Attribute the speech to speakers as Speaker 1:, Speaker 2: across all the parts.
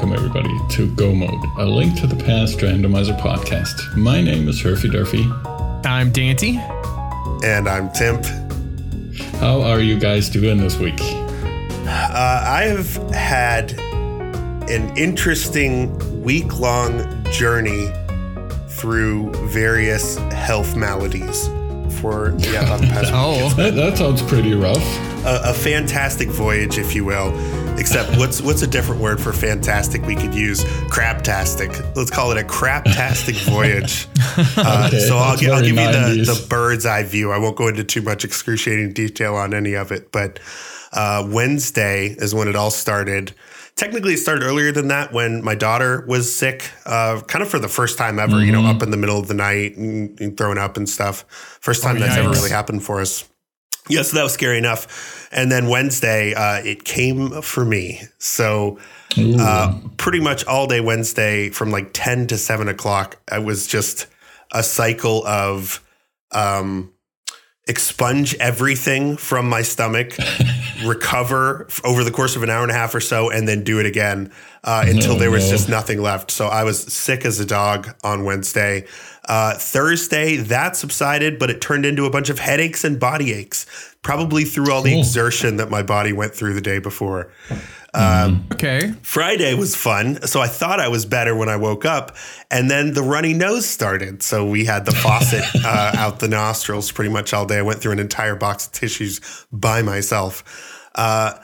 Speaker 1: Hello and welcome everybody to Go Mode, a link to the past randomizer podcast. My name is Herfy Durfy.
Speaker 2: I'm Dante.
Speaker 3: And I'm Timp.
Speaker 1: How are you guys doing this week?
Speaker 3: Uh, I have had an interesting week long journey through various health maladies for yeah, the past
Speaker 2: Oh,
Speaker 1: That, that sounds pretty rough.
Speaker 3: a, a fantastic voyage, if you will. Except what's what's a different word for fantastic we could use? Craptastic. Let's call it a craptastic voyage. Uh,
Speaker 1: Okay,
Speaker 3: so I'll, I'll give you the, the bird's eye view. I won't go into too much excruciating detail on any of it, but uh, Wednesday is when it all started. Technically, it started earlier than that when my daughter was sick, uh, kind of for the first time ever. You know,
Speaker 1: Mm-hmm.
Speaker 3: up in the middle of the night and, and throwing up and stuff. First time
Speaker 2: Oh,
Speaker 3: that's ever really happened for us. Yeah, so that was scary enough. And then Wednesday, uh, it came for me. So uh, pretty much all day Wednesday from like 10 to 7 o'clock, I was just a cycle of um, expunge everything from my stomach, recover over the course of an hour and a half or so, and then do it again uh, until there was just nothing left. So I was sick as a dog on Wednesday. Uh, Thursday, that subsided, but it turned into a bunch of headaches and body aches, probably through all the exertion that my body went through the day before.
Speaker 2: Okay.
Speaker 3: Friday was fun. So I thought I was better when I woke up. And then the runny nose started. So we had the faucet uh, out the nostrils pretty much all day. I went through an entire box of tissues by myself. Uh,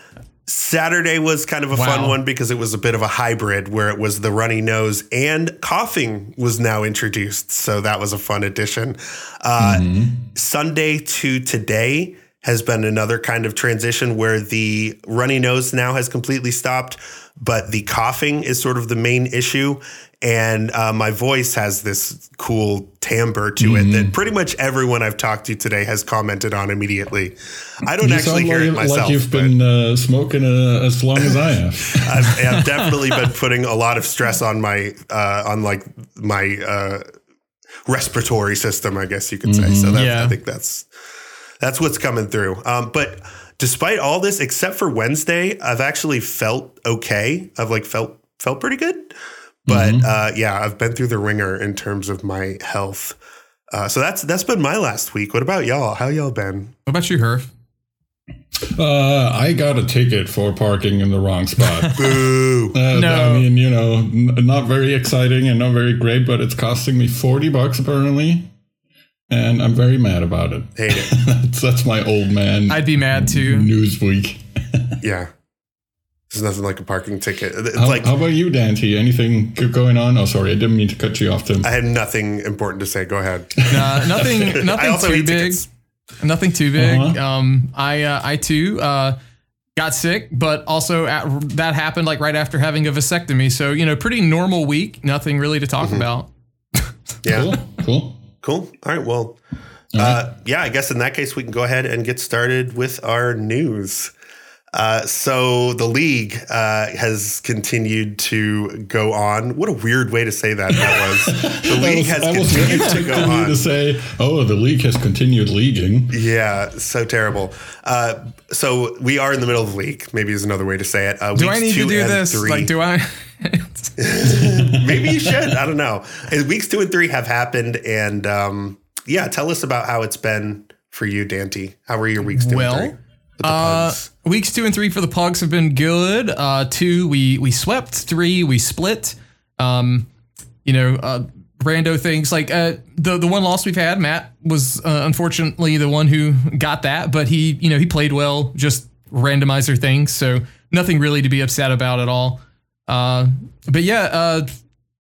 Speaker 3: Saturday was kind of a fun one because it was a bit of a hybrid where it was the runny nose and coughing was now introduced. So that was a fun addition. Uh, Sunday to today has been another kind of transition where the runny nose now has completely stopped, but the coughing is sort of the main issue. And uh, my voice has this cool timbre to it that pretty much everyone I've talked to today has commented on immediately. I don't
Speaker 1: You
Speaker 3: actually hear
Speaker 1: like,
Speaker 3: it myself.
Speaker 1: like you've been uh, smoking uh, as long as I have.
Speaker 3: I've, I've definitely been putting a lot of stress on my uh, on like my uh, respiratory system, I guess you could say. So that,
Speaker 2: Yeah.
Speaker 3: I think that's that's what's coming through. Um, but despite all this, except for Wednesday, I've actually felt okay. I've like felt felt pretty good. But uh, yeah, I've been through the ringer in terms of my health. Uh, so that's that's been my last week. What about y'all? How y'all been?
Speaker 2: What about you, Herf?
Speaker 1: Uh, I got a ticket for parking in the wrong spot.
Speaker 3: Boo!
Speaker 1: Uh,
Speaker 2: No.
Speaker 1: I mean, you know, n- not very exciting and not very great, but it's costing me 40 bucks apparently. And I'm very mad about it.
Speaker 3: Hate it.
Speaker 1: that's, that's my old man
Speaker 2: I'd be mad too.
Speaker 1: news week.
Speaker 3: Yeah. There's nothing like a parking ticket. It's
Speaker 1: How,
Speaker 3: like
Speaker 1: how about you, Dante? Anything g- going on? Oh, sorry, I didn't mean to cut you off, Tim.
Speaker 3: I had nothing important to say. Go ahead.
Speaker 2: Nah, nothing, nothing too big.
Speaker 3: tickets.
Speaker 2: Nothing too big.
Speaker 1: Uh-huh.
Speaker 2: Um, I, uh, I too, uh, got sick, but also at, that happened like right after having a vasectomy. So you know, pretty normal week. Nothing really to talk about.
Speaker 3: Yeah.
Speaker 1: Cool, cool.
Speaker 3: Cool. All right. Well, uh, yeah, I guess in that case, we can go ahead and get started with our news. Uh, so the league uh, has continued to go on. What a weird way to say that that was. The league
Speaker 1: was,
Speaker 3: has
Speaker 1: I was
Speaker 3: continued to go on.
Speaker 1: to say, "Oh, the league has continued leaguing."
Speaker 3: Yeah, so terrible. Uh, so we are in the middle of the league. Maybe is another way to say it. Uh,
Speaker 2: Do I need
Speaker 3: two
Speaker 2: to do this?
Speaker 3: Three.
Speaker 2: Like, do I?
Speaker 3: Maybe you should. I don't know. Weeks two and three have happened, and um, yeah, tell us about how it's been for you, Dante. How were your weeks two
Speaker 2: Well,
Speaker 3: and three?
Speaker 2: Uh, weeks two and three for the Pugs have been good. Uh, two, we we swept. Three, we split. Um, you know, uh, rando things like uh, the the one loss we've had. Matt was uh, unfortunately the one who got that, but he you know he played well. Just randomizer things, so nothing really to be upset about at all. Uh, but yeah, uh,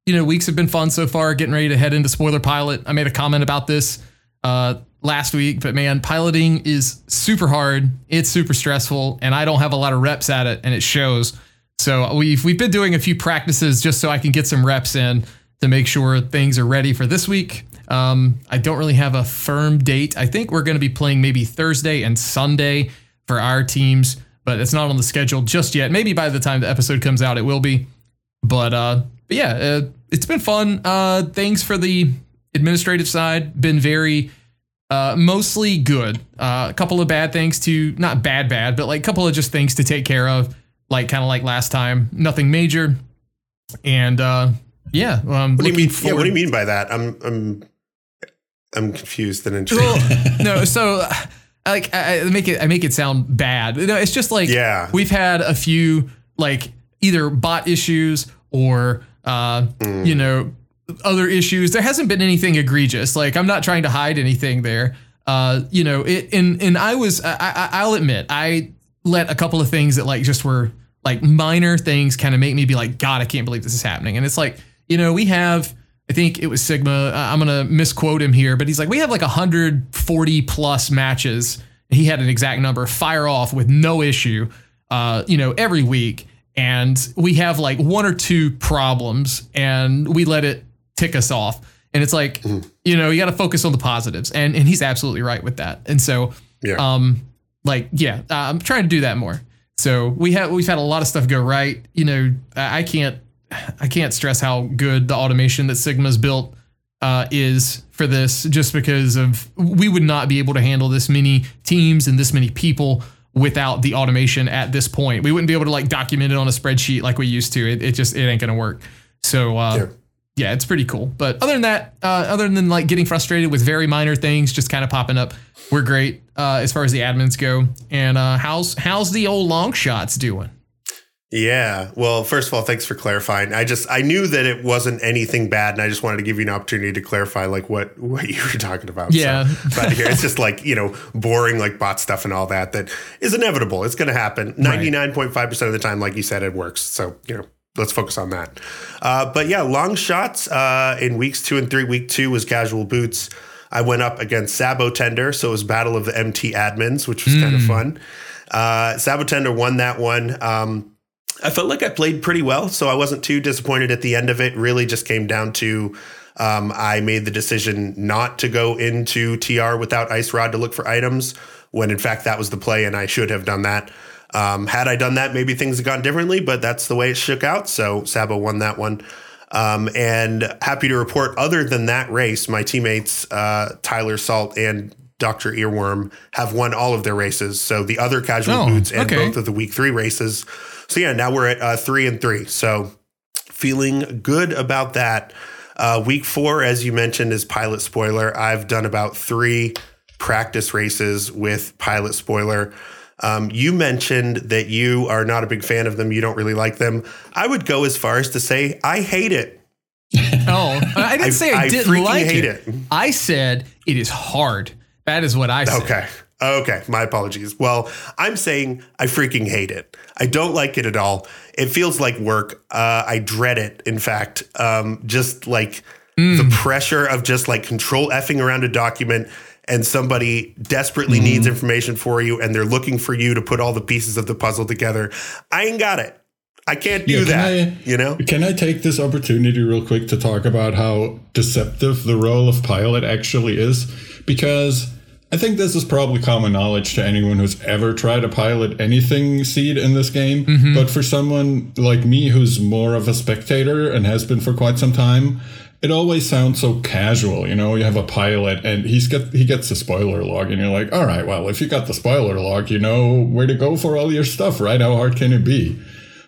Speaker 2: you know, weeks have been fun so far. Getting ready to head into spoiler pilot. I made a comment about this uh, last week, but man, piloting is super hard. It's super stressful, and I don't have a lot of reps at it, and it shows. So we've we've been doing a few practices just so I can get some reps in to make sure things are ready for this week. Um, I don't really have a firm date. I think we're going to be playing maybe Thursday and Sunday for our teams, but it's not on the schedule just yet. Maybe by the time the episode comes out, it will be. But uh, but yeah, uh, it's been fun. Uh, thanks for the administrative side. Been very uh, mostly good. Uh, a couple of bad things to not bad bad, but like a couple of just things to take care of. like kind of like last time. Nothing major, and uh, yeah. Um,
Speaker 3: What do you mean? Yeah, what do you mean by that? I'm I'm I'm confused and intrigued.
Speaker 2: Well, no, so uh, like I, I make it I make it sound bad. No, it's just like
Speaker 3: Yeah.
Speaker 2: we've had a few like either bot issues or uh,
Speaker 3: Mm.
Speaker 2: you know other issues. There hasn't been anything egregious. Like I'm not trying to hide anything there. Uh, you know, it and and I was I, I I'll admit I let a couple of things that like just were like minor things kind of make me be like God I can't believe this is happening. And it's like you know we have I think it was Sigma. I'm gonna misquote him here, but he's like we have like 140 plus matches. He had an exact number fire off with no issue. Uh, you know every week. And we have like one or two problems, and we let it tick us off. And it's like, you know, you got to focus on the positives, and and he's absolutely right with that. And so,
Speaker 3: Yeah.
Speaker 2: um, like, yeah, uh, I'm trying to do that more. So we have we've had a lot of stuff go right. You know, I can't I can't stress how good the automation that Sigma's built uh, is for this, just because of we would not be able to handle this many teams and this many people without the automation at this point. We wouldn't be able to like document it on a spreadsheet like we used to. It, it just it ain't gonna work. So uh,
Speaker 3: Yeah.
Speaker 2: yeah, it's pretty cool. But other than that, uh, other than like getting frustrated with very minor things just kind of popping up, we're great uh, as far as the admins go. And uh, how's how's the old long shots doing?
Speaker 3: Yeah. Well, first of all, thanks for clarifying. I just I knew that it wasn't anything bad, and I just wanted to give you an opportunity to clarify like what what you were talking about.
Speaker 2: Yeah.
Speaker 3: So, but here it's just like you know boring like bot stuff and all that that is inevitable. It's going to happen. Ninety nine point five percent of the time, like you said, it works. So you know. Let's focus on that. Uh, but yeah, long shots uh, in weeks two and three. Week two was casual boots. I went up against Sabo Tender, so it was battle of the MT admins, which was kind of fun. Uh, Sabo Tender won that one. Um, I felt like I played pretty well, so I wasn't too disappointed at the end of it. Really, just came down to um, I made the decision not to go into TR without Ice Rod to look for items, when in fact that was the play, and I should have done that. Um, had I done that, maybe things had gone differently, but that's the way it shook out. So Sabo won that one. Um, and happy to report, other than that race, my teammates uh, Tyler Salt and Dr. Earworm have won all of their races. So the other casual
Speaker 2: Oh,
Speaker 3: boots and
Speaker 2: okay.
Speaker 3: both of the week three races. So yeah, now we're at uh, three and three. So feeling good about that. Uh, week four, as you mentioned, is pilot spoiler. I've done about three practice races with pilot spoiler. Um, you mentioned that you are not a big fan of them. You don't really like them. I would go as far as to say I hate it.
Speaker 2: Oh, I didn't
Speaker 3: I-
Speaker 2: say I,
Speaker 3: I
Speaker 2: didn't like
Speaker 3: hate
Speaker 2: it.
Speaker 3: it.
Speaker 2: I said it is hard. That is what I said.
Speaker 3: Okay. Okay. My apologies. Well, I'm saying I freaking hate it. I don't like it at all. It feels like work. Uh, I dread it. In fact, um, just like the pressure of just like control effing around a document and somebody desperately needs information for you and they're looking for you to put all the pieces of the puzzle together. I ain't got it. I can't do
Speaker 1: Yeah, can
Speaker 3: that.
Speaker 1: I-
Speaker 3: you know?
Speaker 1: Can I take this opportunity real quick to talk about how deceptive the role of pilot actually is? Because I think this is probably common knowledge to anyone who's ever tried to pilot anything seed in this game. Mm-hmm. But for someone like me who's more of a spectator and has been for quite some time, it always sounds so casual. You know, you have a pilot and he's got he gets the spoiler log, and you're like, all right, well, if you got the spoiler log, you know where to go for all your stuff, right? How hard can it be?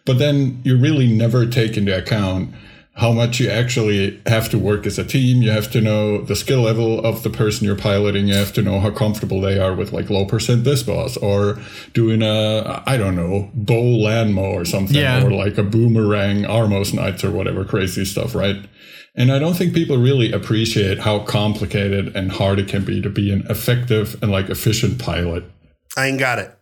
Speaker 1: But then you really never take into account how much you actually have to work as a team. You have to know the skill level of the person you're piloting. You have to know how comfortable they are with like low percent this boss or doing a, I don't know, bow Lanmo or something
Speaker 2: Yeah.
Speaker 1: or like a boomerang Armos Knights or whatever crazy stuff, right? And I don't think people really appreciate how complicated and hard it can be to be an effective and like efficient pilot.
Speaker 3: I ain't got it.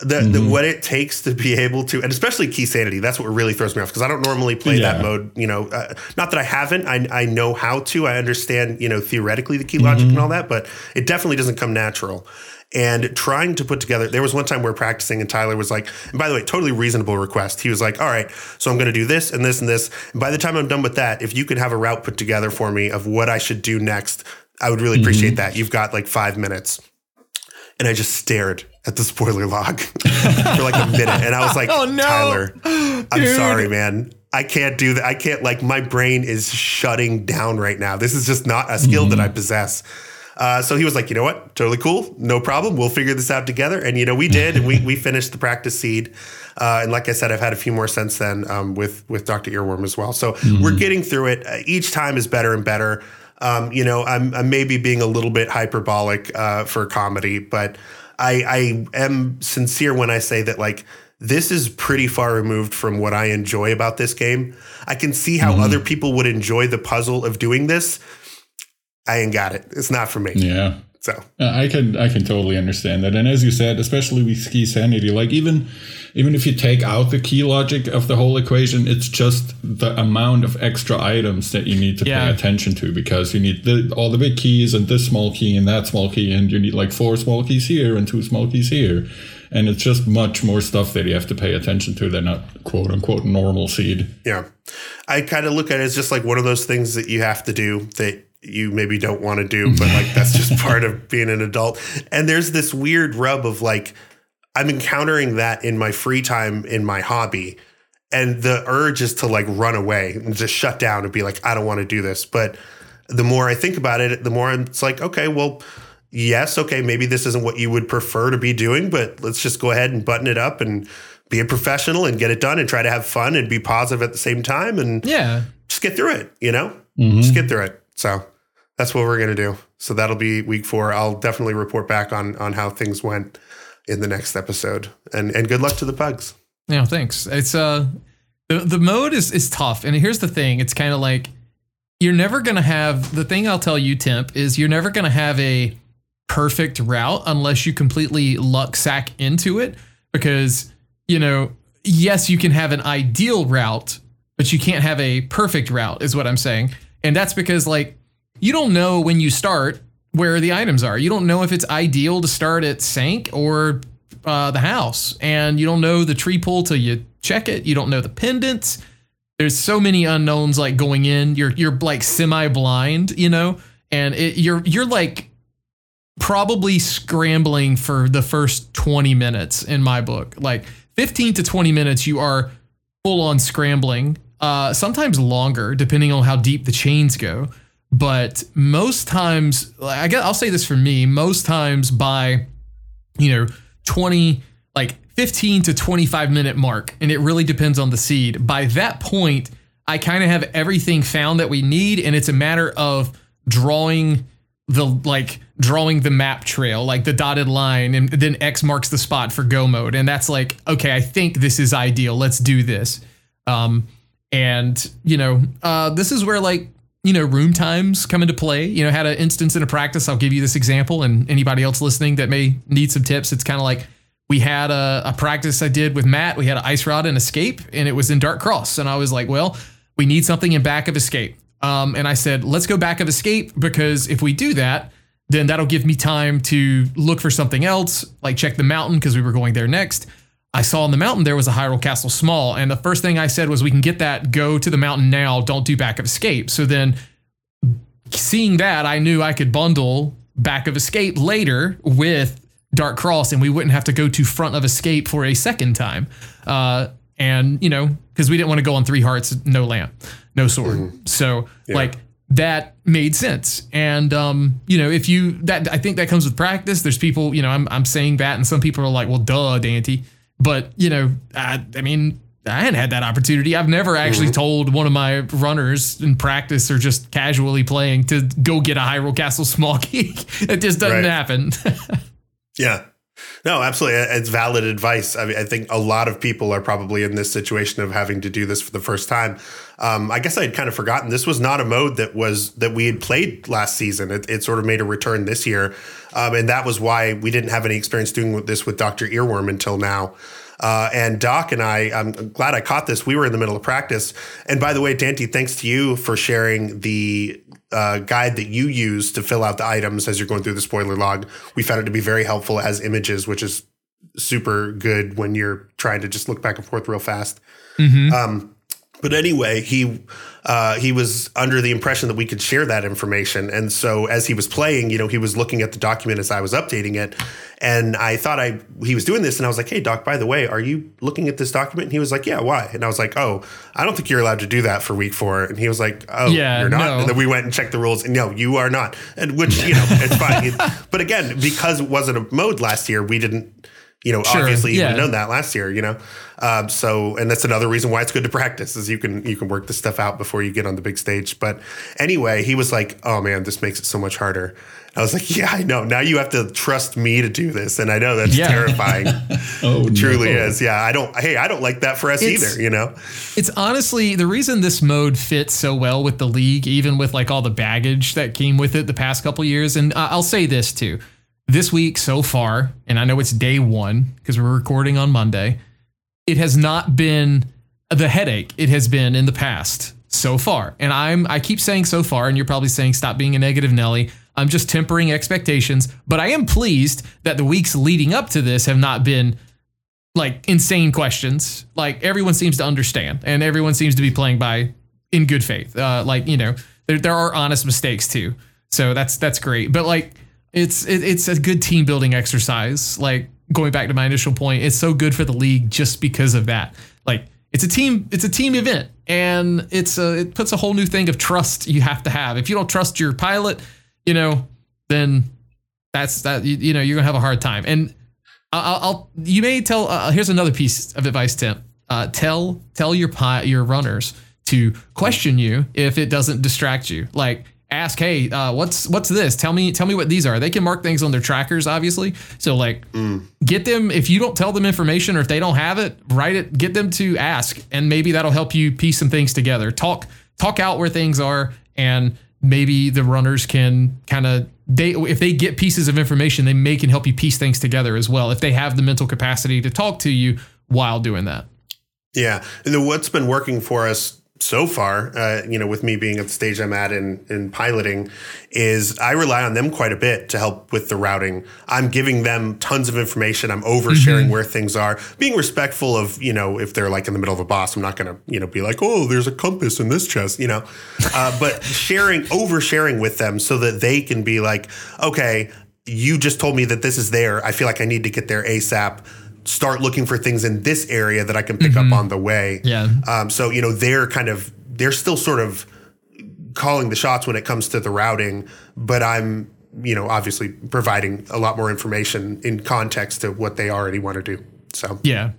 Speaker 3: The, the mm-hmm. what it takes to be able to, and especially key sanity. That's what really throws me off because I don't normally play that mode. You know, uh, not that I haven't. I I know how to. I understand. You know, theoretically the key logic and mm-hmm. all that, but it definitely doesn't come natural. And trying to put together, there was one time we were practicing, and Tyler was like, and by the way, totally reasonable request. He was like, "All right, so I'm going to do this and this and this. And by the time I'm done with that, if you could have a route put together for me of what I should do next, I would really mm-hmm. appreciate that. You've got like five minutes." and I just stared at the spoiler log for like a minute. And I was like,
Speaker 2: Oh, no.
Speaker 3: Tyler, I'm sorry, man. I can't do that. I can't, like, my brain is shutting down right now. This is just not a skill that I possess. Uh, so he was like, you know what, totally cool, no problem. We'll figure this out together. And you know, we did, and we we finished the practice seed. Uh, and like I said, I've had a few more since then um, with with Dr. Earworm as well. So mm-hmm. we're getting through it. Uh, each time is better and better. Um, you know, I'm, I'm, maybe being a little bit hyperbolic uh, for comedy, but I, I am sincere when I say that like this is pretty far removed from what I enjoy about this game. I can see how mm-hmm. other people would enjoy the puzzle of doing this. I ain't got it. It's not for me.
Speaker 1: Yeah.
Speaker 3: So
Speaker 1: uh, I can I can totally understand that, and as you said, especially with key sanity, like even even if you take out the key logic of the whole equation, it's just the amount of extra items that you need to yeah. pay attention to because you need the, all the big keys and this small key and that small key, and you need like four small keys here and two small keys here, and it's just much more stuff that you have to pay attention to than a quote unquote normal seed.
Speaker 3: Yeah, I kind of look at it as just like one of those things that you have to do that you maybe don't want to do, but like that's just part of being an adult. And there's this weird rub of like, I'm encountering that in my free time in my hobby. And the urge is to like run away and just shut down and be like, I don't want to do this. But the more I think about it, the more it's like, okay, well, yes, okay, maybe this isn't what you would prefer to be doing, but let's just go ahead and button it up and be a professional and get it done and try to have fun and be positive at the same time and
Speaker 2: yeah,
Speaker 3: just get through it, you know? Mm-hmm. Just get through it. So that's what we're going to do. So that'll be week four. I'll definitely report back on on how things went in the next episode. And and good luck to the pugs.
Speaker 2: Yeah, thanks. It's uh the the mode is is tough. And here's the thing, it's kind of like you're never going to have the thing I'll tell you Timp is you're never going to have a perfect route unless you completely luck sack into it because you know, yes, you can have an ideal route, but you can't have a perfect route is what I'm saying. And that's because like you don't know when you start where the items are. You don't know if it's ideal to start at Sanc or uh, the house, and you don't know the tree pull till you check it. You don't know the pendants. There's so many unknowns like going in. You're you're like semi blind, you know, and it, you're you're like probably scrambling for the first 20 minutes in my book. Like 15 to 20 minutes, you are full on scrambling. Uh, sometimes longer, depending on how deep the chains go. But most times, I guess I'll say this for me, most times by, you know, 20, like 15 to 25 minute mark, and it really depends on the seed. By that point, I kind of have everything found that we need, and it's a matter of drawing the like drawing the map trail, like the dotted line, and then X marks the spot for go mode. And that's like, okay, I think this is ideal. Let's do this. Um, and you know, uh, this is where like you know, room times come into play. You know, had an instance in a practice. I'll give you this example, and anybody else listening that may need some tips. It's kind of like we had a, a, practice I did with Matt. We had an ice rod and escape, and it was in Dark Cross. And I was like, well, we need something in back of escape. Um, and I said, let's go back of escape because if we do that, then that'll give me time to look for something else, like check the mountain because we were going there next. I saw on the mountain there was a Hyrule Castle small, and the first thing I said was, "We can get that. Go to the mountain now. Don't do back of escape." So then, seeing that, I knew I could bundle back of escape later with Dark Cross, and we wouldn't have to go to front of escape for a second time. Uh, and you know, because we didn't want to go on three hearts, no lamp, no sword. Mm-hmm. So yeah. like that made sense. And um, you know, if you that I think that comes with practice. There's people, you know, I'm I'm saying that, and some people are like, well, duh, Dante. But you know, I, I mean, I hadn't had that opportunity. I've never actually mm-hmm. told one of my runners in practice or just casually playing to go get a Hyrule Castle small key. it just doesn't right. happen.
Speaker 3: yeah. No, absolutely. It's valid advice. I mean, I think a lot of people are probably in this situation of having to do this for the first time. Um, I guess I had kind of forgotten this was not a mode that was that we had played last season. It, it sort of made a return this year. Um, and that was why we didn't have any experience doing this with Dr. Earworm until now. Uh, and Doc and I, I'm glad I caught this. We were in the middle of practice. And by the way, Dante, thanks to you for sharing the uh, guide that you use to fill out the items as you're going through the spoiler log. We found it to be very helpful as images, which is super good when you're trying to just look back and forth real fast. Mm-hmm. Um, But anyway, he uh, he was under the impression that we could share that information, and so as he was playing, you know, he was looking at the document as I was updating it, and I thought I he was doing this, and I was like, "Hey, Doc, by the way, are you looking at this document?" And he was like, "Yeah, why?" And I was like, "Oh, I don't think you're allowed to do that for week four. And he was like, "Oh,
Speaker 2: Yeah,
Speaker 3: you're not."
Speaker 2: no.
Speaker 3: And then we went and checked the rules, and no, you are not. And which you know, it's fine. but again, because it wasn't a mode last year, we didn't. You know,
Speaker 2: Sure,
Speaker 3: obviously, you would have known that last year. You know, um, so and that's another reason why it's good to practice is you can you can work this stuff out before you get on the big stage. But anyway, he was like, "Oh man, this makes it so much harder." I was like, "Yeah, I know. Now you have to trust me to do this, and I know that's
Speaker 2: Yeah.
Speaker 3: terrifying.
Speaker 1: Oh,
Speaker 3: Truly
Speaker 1: no.
Speaker 3: is. Yeah, I don't. Hey, I don't like that for us
Speaker 2: It's-
Speaker 3: either. You know,
Speaker 2: It's honestly the reason this mode fits so well with the league, even with like all the baggage that came with it the past couple years. And uh, I'll say this too: this week so far, and I know it's day one because we're recording on Monday. It has not been the headache it has been in the past so far. And I'm I keep saying so far, and you're probably saying stop being a negative Nelly. I'm just tempering expectations, but I am pleased that the weeks leading up to this have not been like insane questions. Like everyone seems to understand, and everyone seems to be playing by in good faith. Uh, like you know, there there are honest mistakes too, so that's that's great. But like it's it, it's a good team building exercise. Like going back to my initial point, it's so good for the league just because of that. Like it's a team it's a team event, and it's a it puts a whole new thing of trust you have to have. If you don't trust your pilot, you know, then that's that you, you know you're gonna have a hard time. And I'll, I'll you may tell. Uh, here's another piece of advice, Tim. Uh, tell tell your pi- your runners to question you if it doesn't distract you. Like ask, hey, uh, what's what's this? Tell me tell me what these are. They can mark things on their trackers, obviously. So like, get them if you don't tell them information or if they don't have it, write it. Get them to ask, and maybe that'll help you piece some things together. Talk talk out where things are, and maybe the runners can kind of they if they get pieces of information, they may can help you piece things together as well if they have the mental capacity to talk to you while doing that.
Speaker 3: Yeah, and what's been working for us so far, uh, you know, with me being at the stage I'm at in in piloting, is I rely on them quite a bit to help with the routing. I'm giving them tons of information. I'm oversharing where things are, being respectful of you know if they're like in the middle of a boss, I'm not going to you know be like, oh, there's a compass in this chest, you know, uh, but sharing, oversharing with them so that they can be like, okay, you just told me that this is there. I feel like I need to get there ASAP. Start looking for things in this area that I can pick up on the way.
Speaker 2: Yeah.
Speaker 3: Um, so you know they're kind of they're still sort of calling the shots when it comes to the routing, but I'm you know obviously providing a lot more information in context to what they already want to do. So
Speaker 2: Yeah.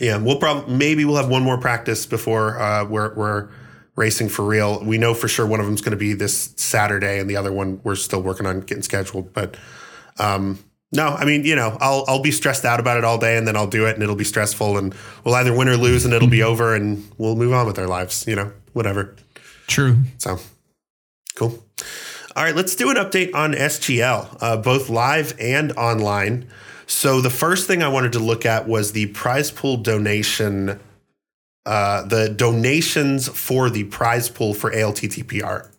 Speaker 3: yeah, we'll probably maybe we'll have one more practice before uh, we're we're racing for real. We know for sure one of them's going to be this Saturday, and the other one we're still working on getting scheduled. But um, no, I mean you know I'll I'll be stressed out about it all day, and then I'll do it, and it'll be stressful, and we'll either win or lose, and it'll be over, and we'll move on with our lives. You know, whatever.
Speaker 2: True.
Speaker 3: So cool. All right, let's do an update on SGL, uh, both live and online. So the first thing I wanted to look at was the prize pool donation, uh, the donations for the prize pool for ALTTPR.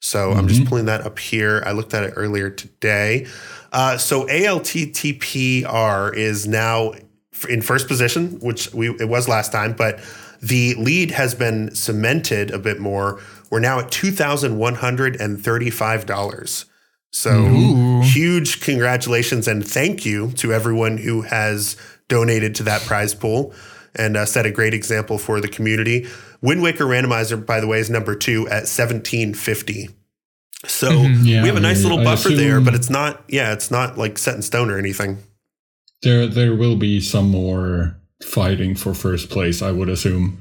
Speaker 3: So I'm just pulling that up here. I looked at it earlier today. Uh, so ALTTPR is now in first position, which we it was last time, but the lead has been cemented a bit more. We're now at two thousand one hundred and thirty-five dollars. So huge congratulations and thank you to everyone who has donated to that prize pool and uh, set a great example for the community. Wind Waker Randomizer, by the way, is number two at seventeen fifty. So
Speaker 1: Yeah,
Speaker 3: we have a nice
Speaker 1: I-
Speaker 3: little
Speaker 1: I
Speaker 3: buffer there, but it's not. Yeah, it's not like set in stone or anything.
Speaker 1: There, there will be some more fighting for first place, I would assume.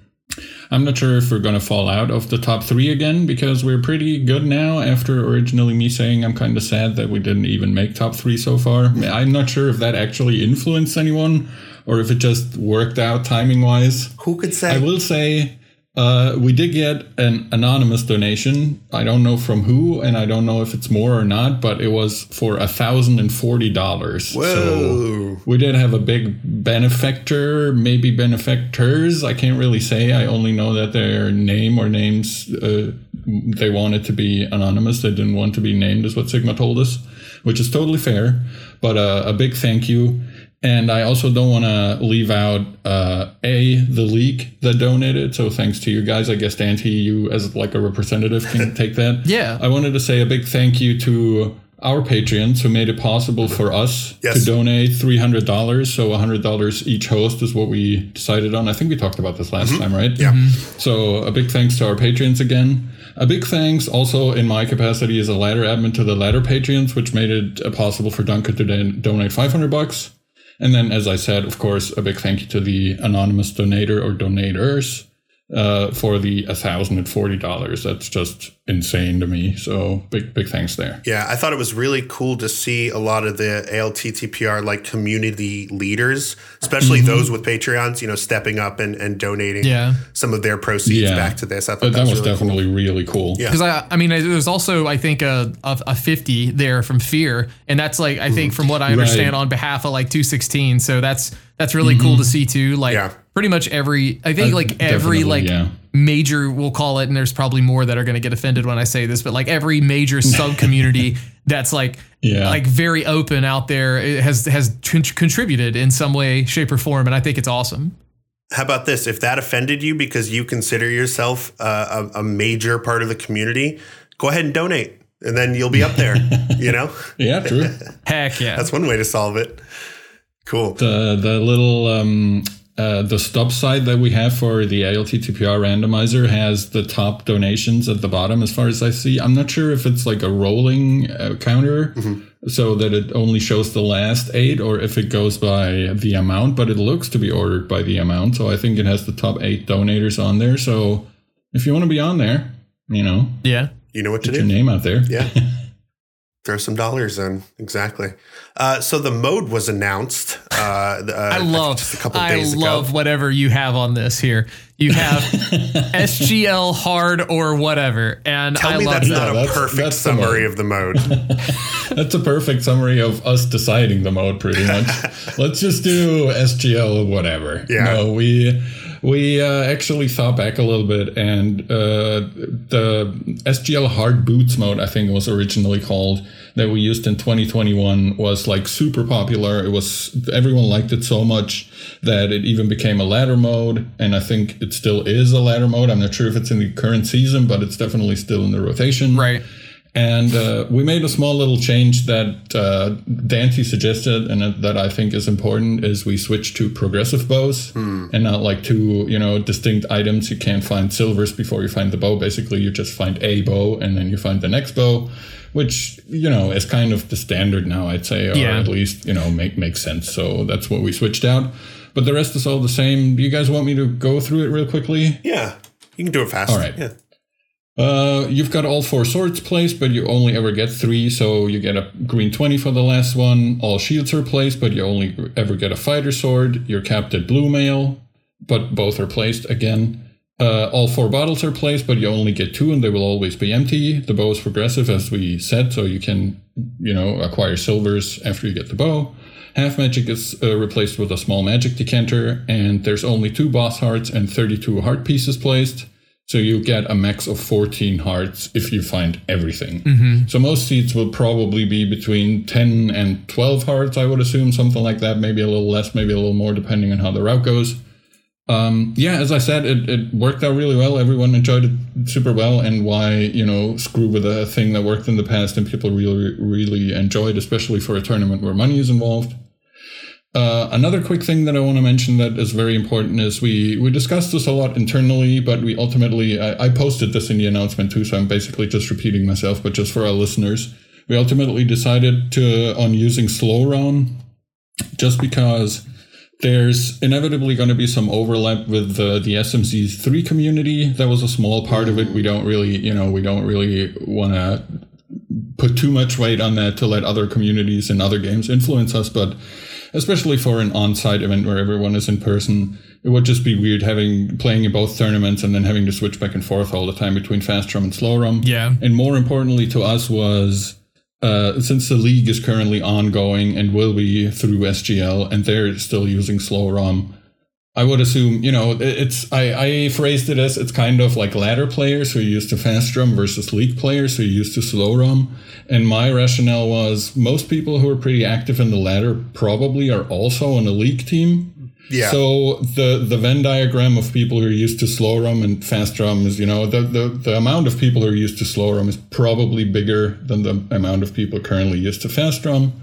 Speaker 1: I'm not sure if we're going to fall out of the top three again because we're pretty good now. After originally me saying I'm kind of sad that we didn't even make top three so far. I'm not sure if that actually influenced anyone or if it just worked out timing wise.
Speaker 3: Who could say?
Speaker 1: I will say uh, we did get an anonymous donation. I don't know from who, and I don't know if it's more or not, but it was for a thousand and forty dollars.
Speaker 3: Whoa.
Speaker 1: So we did have a big benefactor, maybe benefactors. I can't really say. I only know that their name or names uh, they wanted to be anonymous. They didn't want to be named, is what Sigma told us, which is totally fair. But uh, a big thank you. And I also don't want to leave out uh, a the league that donated. So thanks to you guys. I guess Dante, you as like a representative can take that.
Speaker 2: Yeah.
Speaker 1: I wanted to say a big thank you to our patrons who made it possible for us
Speaker 3: Yes.
Speaker 1: to donate three hundred dollars. So hundred dollars each host is what we decided on. I think we talked about this last time, right?
Speaker 3: Yeah.
Speaker 1: So a big thanks to our patrons again. A big thanks also in my capacity as a ladder admin to the ladder patrons, which made it uh, possible for Duncan to don- donate 500 bucks. And then, as I said, of course, a big thank you to the anonymous donator or donators uh, for the $1,040. That's just insane to me. So big, big thanks there.
Speaker 3: Yeah, I thought it was really cool to see a lot of the ALTTPR like community leaders, especially mm-hmm. those with Patreons, you know, stepping up and, and donating
Speaker 2: Yeah.
Speaker 3: some of their proceeds
Speaker 1: Yeah.
Speaker 3: back to this. I thought that,
Speaker 1: that
Speaker 3: was,
Speaker 1: was
Speaker 3: really cool.
Speaker 1: definitely really cool.
Speaker 3: Yeah.
Speaker 2: Because I, I mean, there's also I think a, a a 50 there from Fear, and that's like I think mm-hmm. from what I understand
Speaker 1: Right.
Speaker 2: on behalf of like 216. So that's that's really cool to mm-hmm. see too. Like
Speaker 3: Yeah.
Speaker 2: Pretty much every I think
Speaker 1: Uh,
Speaker 2: like every like
Speaker 1: yeah.
Speaker 2: major we'll call it, and there's probably more that are going to get offended when I say this, but like every major sub community that's like
Speaker 1: Yeah.
Speaker 2: like very open out there has has con- contributed in some way, shape, or form, and I think it's awesome.
Speaker 3: How about this? If that offended you because you consider yourself uh, a, a major part of the community, go ahead and donate, and then you'll be up there. you know,
Speaker 1: Yeah, true.
Speaker 2: Heck yeah.
Speaker 3: that's one way to solve it. Cool.
Speaker 1: the the little um uh, the stop site that we have for the ALTTPR randomizer has the top donations at the bottom, as far as I see. I'm not sure if it's like a rolling uh, counter, so that it only shows the last eight, or if it goes by the amount. But it looks to be ordered by the amount, so I think it has the top eight donators on there. So if you want to be on there, you know,
Speaker 2: yeah.
Speaker 3: You know what to
Speaker 1: get
Speaker 3: do.
Speaker 1: your name out there.
Speaker 3: Yeah. Throw some dollars in. Exactly. Uh, so the mode was announced. Uh, the- uh,
Speaker 2: I love
Speaker 3: just a couple
Speaker 2: I
Speaker 3: days
Speaker 2: love
Speaker 3: ago.
Speaker 2: whatever you have on this here. You have SGL hard or whatever, and
Speaker 3: Tell
Speaker 2: I
Speaker 3: me
Speaker 2: love
Speaker 3: that's
Speaker 2: that.
Speaker 3: not a
Speaker 1: that's-
Speaker 3: perfect
Speaker 1: that's
Speaker 3: summary
Speaker 1: mode.
Speaker 3: of the mode.
Speaker 1: That's a perfect summary of us deciding the mode, pretty much. Let's just do SGL, whatever.
Speaker 3: Yeah.
Speaker 1: No, we we uh, actually thought back a little bit, and uh, the SGL Hard Boots mode, I think was originally called, that we used in 2021 was like super popular. It was everyone liked it so much that it even became a ladder mode, and I think it still is a ladder mode. I'm not sure if it's in the current season, but it's definitely still in the rotation.
Speaker 2: right.
Speaker 1: And uh, we made a small little change that uh, Dante suggested, and that I think is important, is we switched to progressive bows and not like two, you know, distinct items. You can't find silvers before you find the bow. Basically, you just find a bow and then you find the next bow, which you know is kind of the standard now, I'd say, or
Speaker 2: Yeah.
Speaker 1: at least you know make makes sense. So that's what we switched out. But the rest is all the same. Do you guys want me to go through it real quickly?
Speaker 3: yeah. You can do it fast.
Speaker 1: All right.
Speaker 3: Yeah.
Speaker 1: Uh, you've got all four swords placed, but you only ever get three, so you get a green 20 for the last one. All shields are placed, but you only ever get a fighter sword. You're capped at blue mail, but both are placed again. Uh, all four bottles are placed, but you only get two, and they will always be empty. The bow is progressive, as we said, so you can, you know, acquire silvers after you get the bow. Half magic is uh, replaced with a small magic decanter, and there's only two boss hearts and 32 heart pieces placed. So you get a max of 14 hearts if you find everything. So most seats will probably be between 10 and 12 hearts, I would assume, something like that. Maybe a little less, maybe a little more, depending on how the route goes. Um, yeah, as I said, it, it worked out really well. Everyone enjoyed it super well. And why, you know, screw with a thing that worked in the past and people really, really enjoyed, especially for a tournament where money is involved. Uh, another quick thing that I want to mention that is very important is we we discussed this a lot internally, but we ultimately I, I posted this in the announcement too, so I'm basically just repeating myself. But just for our listeners, we ultimately decided to on using slow ROM, just because there's inevitably going to be some overlap with the, the SMZ three community. That was a small part of it. We don't really, you know, we don't really want to put too much weight on that to let other communities and other games influence us, but especially for an on-site event where everyone is in person, it would just be weird having playing in both tournaments and then having to switch back and forth all the time between fast ROM and slow ROM.
Speaker 2: Yeah.
Speaker 1: And more importantly to us was uh, since the league is currently ongoing and will be through SGL, and they're still using slow ROM. I would assume, you know, it's I, I phrased it as it's kind of like ladder players who are used to fast ROM versus league players who are used to slow ROM. And my rationale was most people who are pretty active in the ladder probably are also on a league team.
Speaker 3: Yeah.
Speaker 1: So the the Venn diagram of people who are used to slow ROM and fast ROM is, you know, the, the, the amount of people who are used to slow ROM is probably bigger than the amount of people currently used to fast ROM.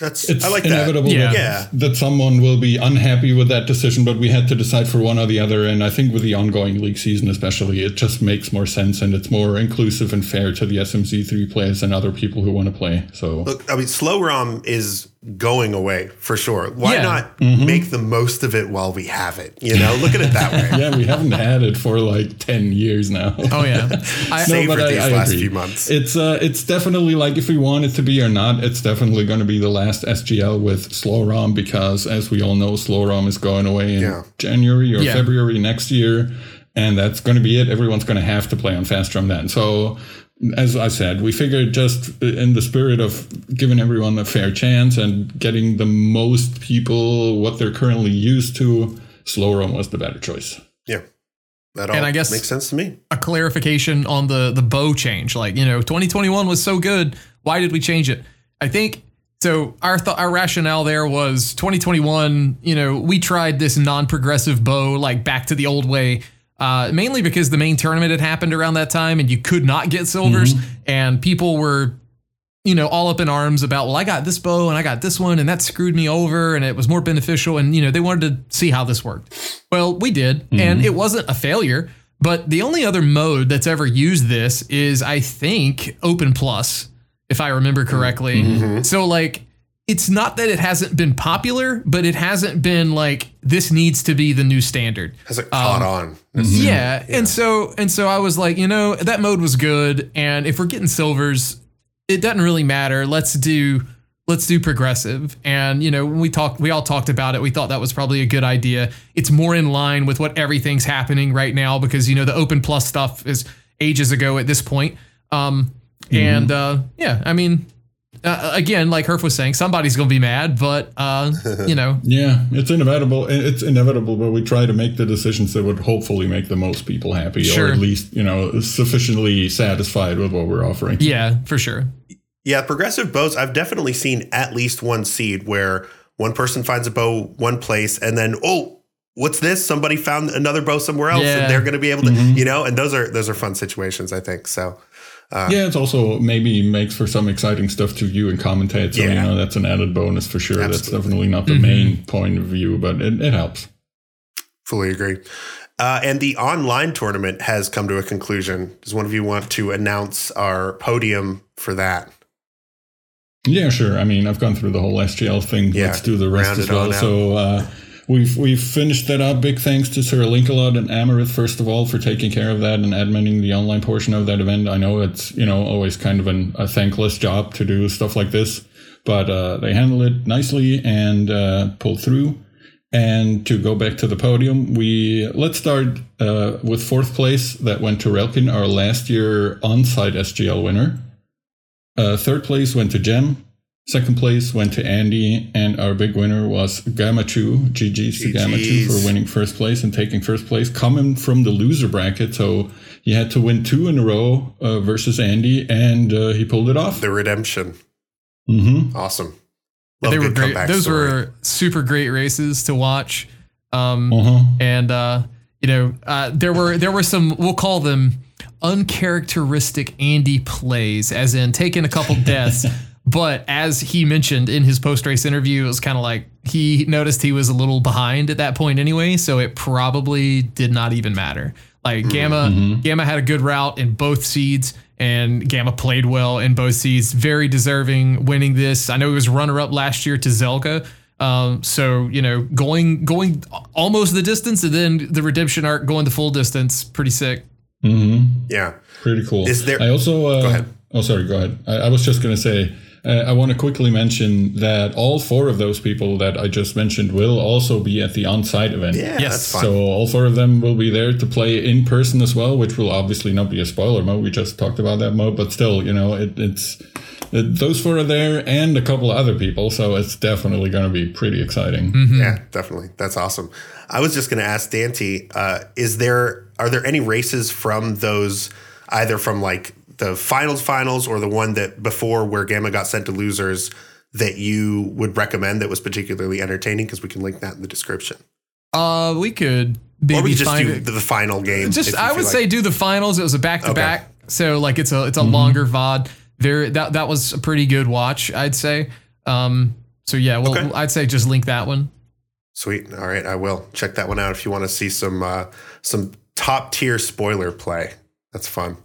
Speaker 3: That's
Speaker 1: It's
Speaker 3: I like
Speaker 1: inevitable
Speaker 3: that.
Speaker 2: Yeah.
Speaker 1: that,
Speaker 3: Yeah.
Speaker 1: that someone will be unhappy with that decision, but we had to decide for one or the other. And I think with the ongoing league season, especially, it just makes more sense and it's more inclusive and fair to the SMZ3 players and other people who want to play. So,
Speaker 3: Look, I mean, slow rom is going away for sure. Why
Speaker 2: Yeah.
Speaker 3: not
Speaker 1: Mm-hmm.
Speaker 3: make the most of it while we have it? You know, look at it that way.
Speaker 1: yeah, we haven't had it for like 10 years now.
Speaker 2: Oh yeah. I,
Speaker 3: Savored
Speaker 1: but I-
Speaker 3: these
Speaker 1: I
Speaker 3: last
Speaker 1: agree.
Speaker 3: few months.
Speaker 1: It's uh, it's definitely like if we want it to be or not, it's definitely going to be the last SGL with slow ROM because, as we all know, slow ROM is going away in
Speaker 3: Yeah.
Speaker 1: January or
Speaker 2: Yeah.
Speaker 1: February next year, and that's going to be it. Everyone's going to have to play on fast ROM then. So, as I said, we figured just in the spirit of giving everyone a fair chance and getting the most people what they're currently used to, slow ROM was the better choice.
Speaker 3: yeah. That all
Speaker 2: And I guess-
Speaker 3: makes sense to me.
Speaker 2: a clarification on the the bow change. Like you know, 2021 was so good. Why did we change it? I think so. Our th- our rationale there was 2021. You know, we tried this non-progressive bow like back to the old way. Uh, mainly because the main tournament had happened around that time and you could not get silvers and people were you know, all up in arms about, well, I got this bow and I got this one and that screwed me over and it was more beneficial. And, you know, they wanted to see how this worked. Well, we did. And it wasn't a failure. But the only other mode that's ever used this is, I think, Open Plus, if I remember correctly. So, like, it's not that it hasn't been popular, but it hasn't been like, this needs to be the new standard.
Speaker 3: Has it caught
Speaker 2: Um,
Speaker 3: on?
Speaker 2: Yeah. And so and so I was like, you know, that mode was good. And if we're getting silvers, it doesn't really matter. Let's do let's do progressive. And you know, when we talked we all talked about it. We thought that was probably a good idea. It's more in line with what everything's happening right now because you know the open plus stuff is ages ago at this point. Um and uh yeah, I mean uh, again, like Herf was saying, somebody's gonna be mad, but uh, you know,
Speaker 1: Yeah, it's inevitable. It's inevitable, but we try to make the decisions that would hopefully make the most people happy,
Speaker 2: Sure.
Speaker 1: or at least you know sufficiently satisfied with what we're offering.
Speaker 2: yeah, for sure.
Speaker 3: Yeah, progressive bows. I've definitely seen at least one seed where one person finds a bow one place and then oh, what's this? Somebody found another bow somewhere else,
Speaker 2: Yeah.
Speaker 3: and they're going to be able to, you know. And those are those are fun situations, I think. So
Speaker 1: Yeah, it's also maybe makes for some exciting stuff to view and commentate. So
Speaker 3: Yeah.
Speaker 1: you know that's an added bonus for sure. That's definitely not the main point of view, but it, it helps.
Speaker 3: fully agree. Uh, and the online tournament has come to a conclusion. Does one of you want to announce our podium for that?
Speaker 1: Yeah, sure. I mean, I've gone through the whole SGL thing.
Speaker 3: Yeah,
Speaker 1: Let's do the rest as well. So uh, we've we've finished that up. Big thanks to Sir Linkalot and Amaranth first of all for taking care of that and adminning the online portion of that event. I know it's you know always kind of an, a thankless job to do stuff like this, but uh, they handle it nicely and uh, pulled through. And to go back to the podium, we let's start uh, with fourth place that went to Relkin, our last year on-site SGL winner. Uh, third place went to Jem. Second place went to Andy, and our big winner was Gammachuu. GG's to Gammachuu
Speaker 3: GG's.
Speaker 1: for winning first place and taking first place, coming from the loser bracket. So he had to win two in a row uh, versus Andy, and uh, he pulled it off.
Speaker 3: The redemption.
Speaker 1: hmm
Speaker 3: Awesome. Love
Speaker 2: they were great. Those
Speaker 3: story.
Speaker 2: were super great races to watch. Um,
Speaker 1: Uh-huh.
Speaker 2: and uh, you know, uh, there were there were some we'll call them uncharacteristic Andy plays, as in taking a couple deaths. But as he mentioned in his post race interview, it was kind of like he noticed he was a little behind at that point anyway, so it probably did not even matter. Like Gamma, Gamma had a good route in both seeds, and Gamma played well in both seeds. Very deserving winning this. I know he was runner up last year to Zelka. Um, so you know, going going almost the distance, and then the redemption arc going the full distance, pretty sick.
Speaker 1: Mm-hmm.
Speaker 3: Yeah.
Speaker 1: Pretty cool.
Speaker 3: Is there-
Speaker 1: I also. Uh,
Speaker 3: Go ahead.
Speaker 1: Oh, sorry. Go ahead. I, I was just going to say. Uh, I want to quickly mention that all four of those people that I just mentioned will also be at the on-site event.
Speaker 3: Yeah,
Speaker 2: Yes.
Speaker 3: that's fun.
Speaker 1: So all four of them will be there to play in person as well, which will obviously not be a spoiler mode. We just talked about that mode, but still, you know, it, it's Uh, Those four are there and a couple of other people, so it's definitely going to be pretty exciting.
Speaker 3: Yeah, definitely. That's awesome. I was just going to ask Dante, uh, is there are there any races from those either from like the finals finals or the one that before where Gamma got sent to losers that you would recommend that was particularly entertaining because we can link that in the description.
Speaker 2: Uh, we could maybe
Speaker 3: Or we just do the, the final game.
Speaker 2: Just I would
Speaker 3: like-
Speaker 2: say do the finals. It was a back to back, so like it's a it's a longer VOD. There that that was a pretty good watch, I'd say. Um, so yeah, well,
Speaker 3: Okay.
Speaker 2: I'd say just link that one.
Speaker 3: Sweet. All right, I will check that one out if you want to see some uh, some top tier spoiler play. That's fun.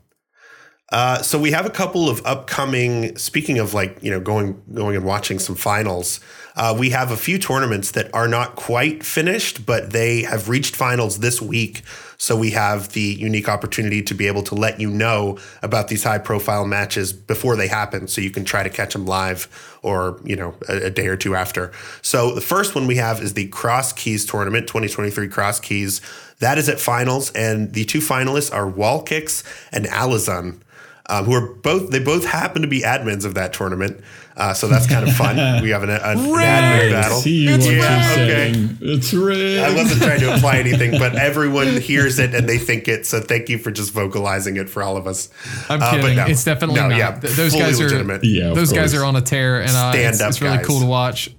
Speaker 3: Uh, so we have a couple of upcoming. Speaking of like you know going going and watching some finals, uh, we have a few tournaments that are not quite finished, but they have reached finals this week. So we have the unique opportunity to be able to let you know about these high profile matches before they happen, so you can try to catch them live or you know a, a day or two after. So the first one we have is the Crosskeys tournament, 2023 Crosskeys. That is at finals, and the two finalists are Wall Kicks and Alizon um, who are both they both happen to be admins of that tournament. Uh, so that's kind of fun. we have an, an, an admin battle.
Speaker 1: See
Speaker 2: It's
Speaker 1: what you're
Speaker 2: rigged.
Speaker 3: Okay.
Speaker 1: It's rigged.
Speaker 3: I wasn't trying to imply anything, but everyone hears it and they think it. So thank you for just vocalizing it for all of us.
Speaker 2: I'm
Speaker 3: Uh, but
Speaker 2: kidding.
Speaker 3: no.
Speaker 2: it's definitely
Speaker 3: No,
Speaker 2: not.
Speaker 3: yeah,
Speaker 2: Th- those
Speaker 3: fully
Speaker 2: guys are
Speaker 3: legitimate.
Speaker 1: Yeah, of
Speaker 2: those guys are on a tear, and uh, it's,
Speaker 3: Stand-up
Speaker 2: it's really
Speaker 3: guys.
Speaker 2: cool to watch.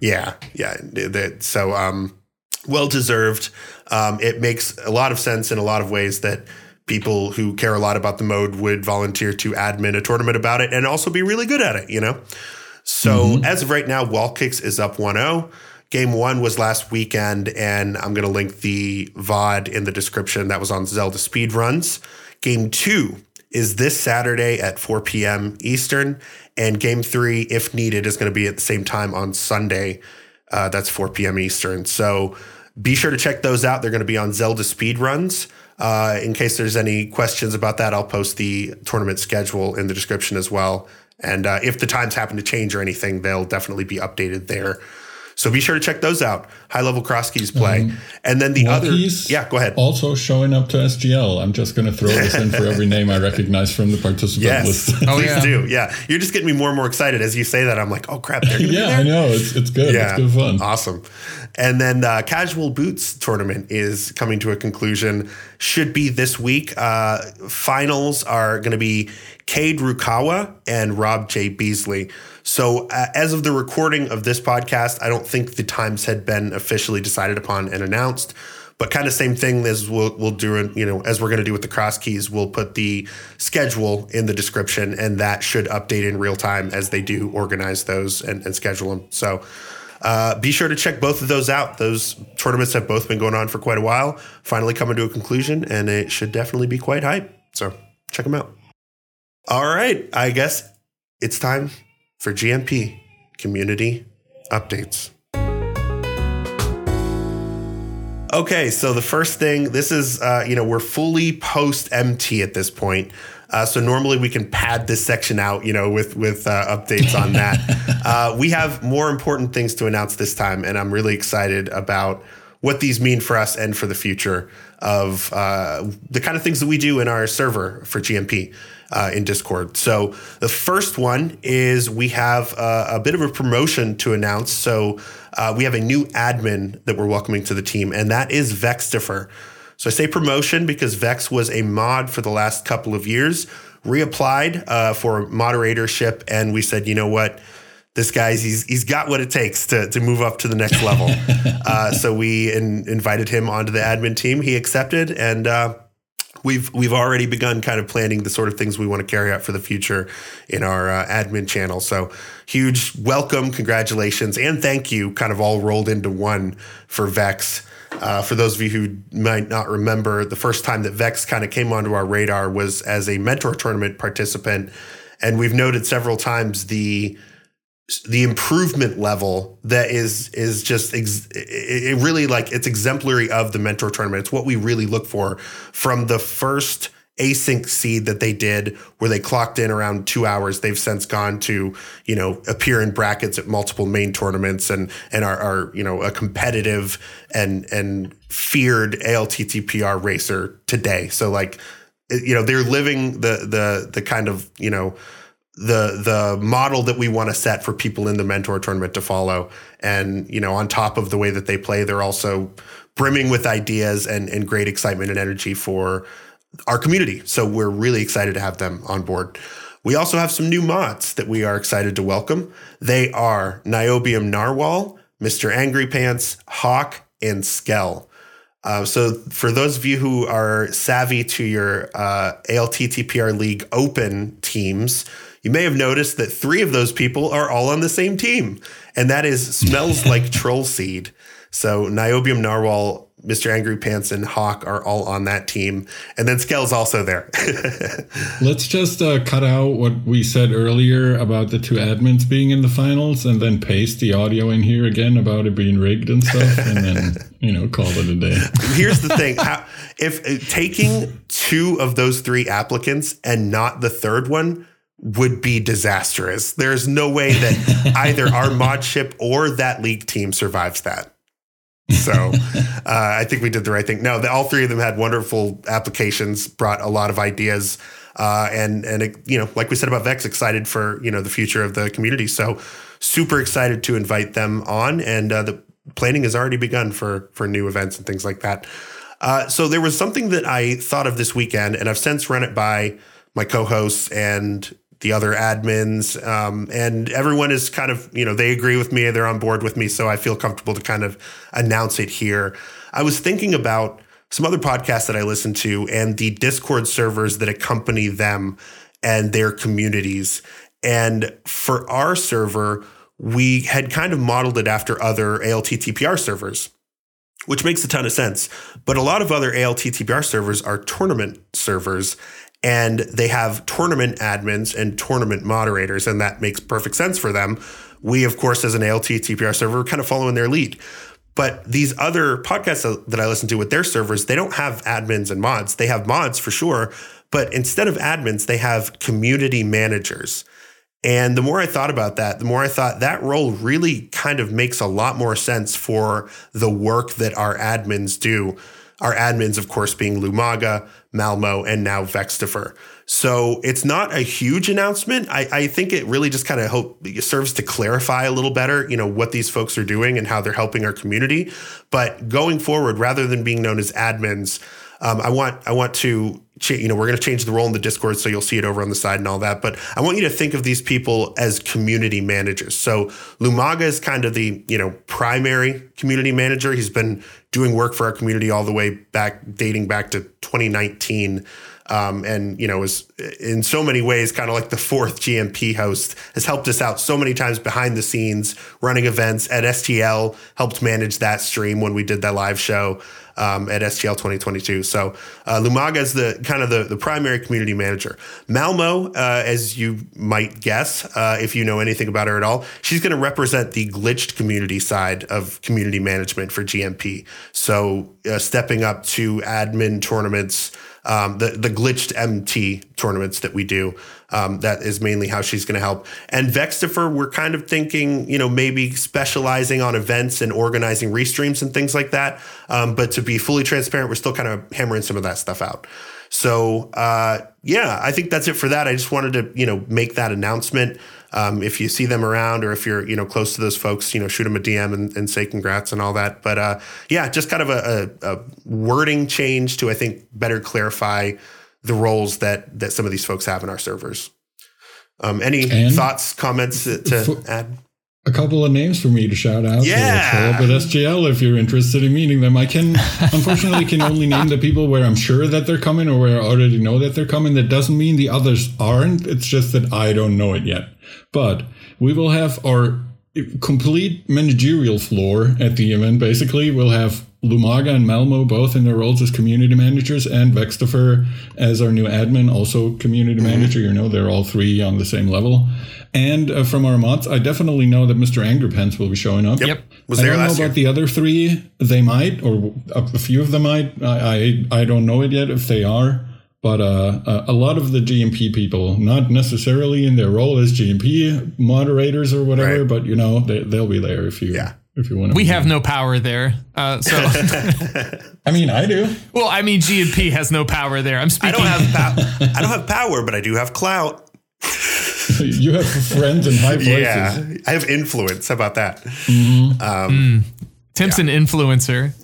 Speaker 3: Yeah, yeah. That, so um, well deserved. Um, it makes a lot of sense in a lot of ways that people who care a lot about the mode would volunteer to admin a tournament about it and also be really good at it, you know? So as of right now, Wall Kicks is up 1-0. Game one was last weekend, and I'm going to link the VOD in the description that was on Zelda Speedruns. Game two is this Saturday at 4 p.m. Eastern, and game three, if needed, is going to be at the same time on Sunday. Uh, that's 4 p.m. Eastern. So be sure to check those out. They're going to be on Zelda Speedruns. Uh, in case there's any questions about that, I'll post the tournament schedule in the description as well. And uh, if the times happen to change or anything, they'll definitely be updated there. So be sure to check those out. High level cross keys play. and then the other.
Speaker 1: Walkies
Speaker 3: Yeah, go ahead.
Speaker 1: Also showing up to SGL. I'm just going to throw this in for every name I recognize from the participant
Speaker 3: Yes.
Speaker 1: list.
Speaker 2: Oh,
Speaker 3: Please
Speaker 2: yeah.
Speaker 3: do. Yeah. You're just getting me more and more excited as you say that. I'm like, oh, crap. They're going be
Speaker 1: yeah,
Speaker 3: there.
Speaker 1: I know. It's it's good.
Speaker 3: Yeah,
Speaker 1: It's good fun.
Speaker 3: Awesome. And then the Casual Boots tournament is coming to a conclusion. Should be this week. Uh, finals are going to be Cade Rukawa and Rob J. Beasley. So uh, as of the recording of this podcast, I don't think the times had been officially decided upon and announced. But kind of same thing as we'll, we'll do, you know, as we're going to do with the cross keys, we'll put the schedule in the description and that should update in real time as they do organize those and, and schedule them. So uh, be sure to check both of those out. Those tournaments have both been going on for quite a while, finally coming to a conclusion, and it should definitely be quite hype. So check them out. All right, I guess it's time for GMP community updates. Okay, so the first thing, this is, uh, you know, we're fully post MT at this point. Uh, so normally we can pad this section out, you know, with with uh, updates on that. uh, we have more important things to announce this time, and I'm really excited about what these mean for us and for the future of uh, the kind of things that we do in our server for GMP uh, in Discord. So the first one is we have uh, a bit of a promotion to announce. So uh, we have a new admin that we're welcoming to the team, and that is Vextifer. So I say promotion because Vex was a mod for the last couple of years, reapplied uh, for moderatorship, and we said, you know what, this guy's he's he's got what it takes to to move up to the next level. uh, so we in, invited him onto the admin team. He accepted, and uh, we've we've already begun kind of planning the sort of things we want to carry out for the future in our uh, admin channel. So huge welcome, congratulations, and thank you, kind of all rolled into one for Vex. Uh, for those of you who might not remember, the first time that Vex kind of came onto our radar was as a mentor tournament participant, and we've noted several times the the improvement level that is is just ex- it really like it's exemplary of the mentor tournament. It's what we really look for from the first async seed that they did where they clocked in around two hours they've since gone to you know appear in brackets at multiple main tournaments and and are, are you know a competitive and and feared alttpr racer today so like you know they're living the the the kind of you know the the model that we want to set for people in the mentor tournament to follow. And you know, on top of the way that they play, they're also brimming with ideas and and great excitement and energy for our community. So we're really excited to have them on board. We also have some new mods that we are excited to welcome. They are Niobium Narwhal, Mr. Angry Pants, Hawk, and Skell. Uh, so, for those of you who are savvy to your uh, ALTTPR League Open teams, you may have noticed that three of those people are all on the same team, and that is Smells Like Troll Seed. So, Niobium Narwhal Mr. Angry Pants and Hawk are all on that team. And then Skell's also there.
Speaker 1: Let's just uh, cut out what we said earlier about the two admins being in the finals and then paste the audio in here again about it being rigged and stuff and then, you know, call it a day.
Speaker 3: Here's the thing. How, if uh, taking two of those three applicants and not the third one would be disastrous. There's no way that either our mod ship or that league team survives that. So uh, I think we did the right thing. No, the, all three of them had wonderful applications, brought a lot of ideas, uh, and and it, you know, like we said about Vex, excited for you know the future of the community. So super excited to invite them on, and uh, the planning has already begun for for new events and things like that. Uh, so there was something that I thought of this weekend, and I've since run it by my co-hosts and the other admins, um, and everyone is kind of, you know, they agree with me, they're on board with me, so I feel comfortable to kind of announce it here. I was thinking about some other podcasts that I listen to and the Discord servers that accompany them and their communities. And for our server, we had kind of modeled it after other ALTTPR servers, which makes a ton of sense. But a lot of other ALTTPR servers are tournament servers and they have tournament admins and tournament moderators, and that makes perfect sense for them. We, of course, as an ALTTPR server, are kind of following their lead. But these other podcasts that I listen to with their servers, they don't have admins and mods. They have mods for sure, but instead of admins, they have community managers. And the more I thought about that, the more I thought that role really kind of makes a lot more sense for the work that our admins do. Our admins, of course, being Lumaga, Malmo, and now Vextifer. So it's not a huge announcement. I, I think it really just kind of hope serves to clarify a little better, you know, what these folks are doing and how they're helping our community. But going forward, rather than being known as admins, um, I want I want to cha- you know we're going to change the role in the Discord, so you'll see it over on the side and all that. But I want you to think of these people as community managers. So Lumaga is kind of the you know primary community manager. He's been doing work for our community all the way back, dating back to 2019. Um, and you know is in so many ways kind of like the fourth GMP host has helped us out so many times behind the scenes running events at SGL helped manage that stream when we did that live show um, at SGL 2022 so uh, Lumaga is the kind of the, the primary community manager. Malmo uh, as you might guess uh, if you know anything about her at all she's going to represent the glitched community side of community management for GMP so uh, stepping up to admin tournaments um, the the glitched MT tournaments that we do. Um, that is mainly how she's going to help. And Vextifer, we're kind of thinking, you know, maybe specializing on events and organizing restreams and things like that. Um, but to be fully transparent, we're still kind of hammering some of that stuff out. So uh, yeah, I think that's it for that. I just wanted to, you know, make that announcement. Um, if you see them around or if you're you know close to those folks you know shoot them a dm and, and say congrats and all that but uh, yeah just kind of a, a, a, wording change to i think better clarify the roles that that some of these folks have in our servers um, any and thoughts comments to, to add
Speaker 1: a couple of names for me to shout out.
Speaker 3: Yeah.
Speaker 1: Show up at SGL if you're interested in meeting them. I can, unfortunately, can only name the people where I'm sure that they're coming or where I already know that they're coming. That doesn't mean the others aren't. It's just that I don't know it yet. But we will have our complete managerial floor at the event. Basically, we'll have Lumaga and Malmo both in their roles as community managers, and Vextifer as our new admin, also community mm-hmm. manager. You know, they're all three on the same level. And uh, from our mods, I definitely know that Mr. Angrypants will be showing up.
Speaker 3: Yep.
Speaker 1: Was I don't know about year. the other three. They might, or a few of them might. I, I, I don't know it yet if they are. But uh, a lot of the GMP people, not necessarily in their role as GMP moderators or whatever, right. but you know they, they'll be there if you yeah. if you want.
Speaker 2: We have no power there, uh, so.
Speaker 1: I mean, I do.
Speaker 2: Well, I mean, GMP has no power there. I'm speaking.
Speaker 3: I don't have power. I don't have power, but I do have clout.
Speaker 1: you have friends in high places.
Speaker 3: Yeah, I have influence. How about that?
Speaker 2: Tim's an influencer.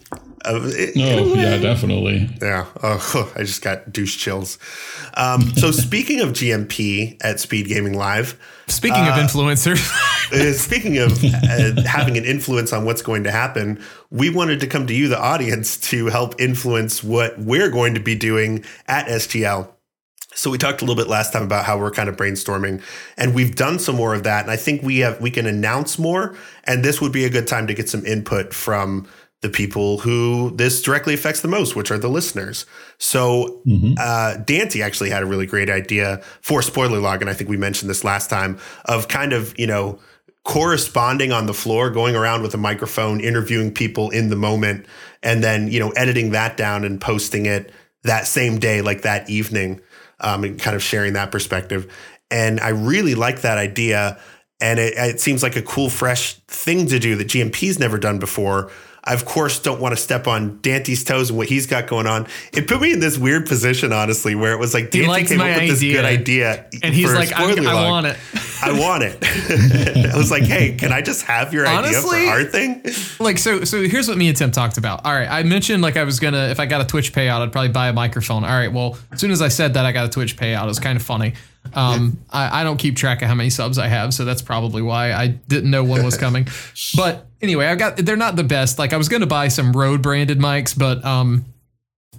Speaker 3: Uh, it-
Speaker 1: Oh, yeah, definitely.
Speaker 3: Yeah. Oh, I just got douche chills. Um, so speaking of GMP at SpeedGaming Live,
Speaker 2: Speaking of influencers,
Speaker 3: uh, speaking of uh, having an influence on what's going to happen, we wanted to come to you, the audience, to help influence what we're going to be doing at SGL. So we talked a little bit last time about how we're kind of brainstorming, and we've done some more of that. And I think we have we can announce more, and this would be a good time to get some input from the people who this directly affects the most, which are the listeners. So uh, Dante actually had a really great idea for spoiler log, and I think we mentioned this last time of kind of you know corresponding on the floor, going around with a microphone, interviewing people in the moment, and then you know editing that down and posting it that same day, like that evening, um, and kind of sharing that perspective. And I really like that idea, and it, it seems like a cool, fresh thing to do that GMP's never done before. I, of course, don't want to step on Dante's toes and what he's got going on. It put me in this weird position, honestly, where it was like Dante came up with this good idea,
Speaker 2: and he's like,
Speaker 3: spoiler
Speaker 2: I want it.
Speaker 3: I want it. I was like, hey, can I just have your idea
Speaker 2: Honestly,
Speaker 3: for our thing?
Speaker 2: like so so here's what me and Tim talked about. All right, I mentioned like I was gonna if I got a Twitch payout, I'd probably buy a microphone. All right, well, as soon as I said that I got a Twitch payout, it was kind of funny. Um, I, I don't keep track of how many subs I have, so that's probably why I didn't know one was coming. but anyway, I got they're not the best. Like I was gonna buy some Rode branded mics, but um,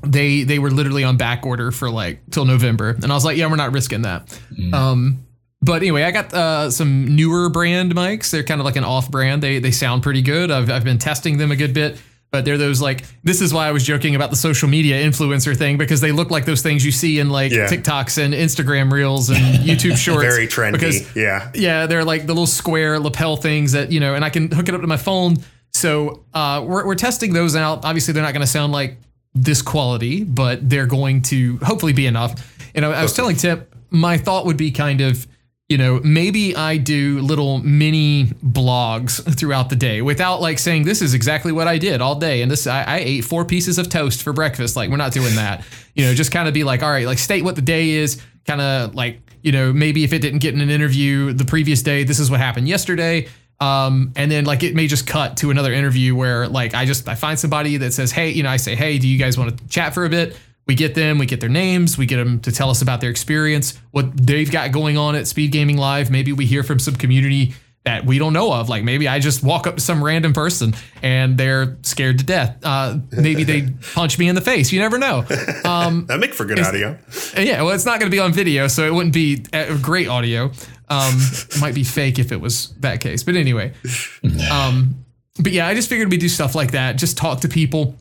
Speaker 2: they they were literally on back order for like till November, and I was like, yeah, we're not risking that. Um, but anyway, I got uh, some newer brand mics. They're kind of like an off brand. They they sound pretty good. I've I've been testing them a good bit. But they're those like this is why I was joking about the social media influencer thing because they look like those things you see in like
Speaker 3: Yeah.
Speaker 2: TikToks and Instagram reels and YouTube shorts.
Speaker 3: Very trendy.
Speaker 2: Because
Speaker 3: yeah.
Speaker 2: yeah, they're like the little square lapel things that you know, and I can hook it up to my phone. So uh, we're we're testing those out. Obviously, they're not going to sound like this quality, but they're going to hopefully be enough. And know, I was telling Timp, my thought would be kind of, you know, maybe I do little mini blogs throughout the day without like saying this is exactly what I did all day, and this I, I ate four pieces of toast for breakfast. Like we're not doing that. You know, just kind of be like, all right, like state what the day is, kind of like you know, maybe if it didn't get in an interview the previous day, this is what happened yesterday. Um, and then like it may just cut to another interview where like I just I find somebody that says, hey, you know, I say, hey, do you guys want to chat for a bit? We get them, we get their names, we get them to tell us about their experience, what they've got going on at SpeedGaming Live. Maybe we hear from some community that we don't know of. Like maybe I just walk up to some random person and they're scared to death. Uh, maybe they punch me in the face. You never know. Um,
Speaker 3: That make for good audio.
Speaker 2: yeah, well, it's not going to be on video, so it wouldn't be uh, great audio. Um, it might be fake if it was that case. But anyway, um, but yeah, I just figured we'd do stuff like that. Just talk to people.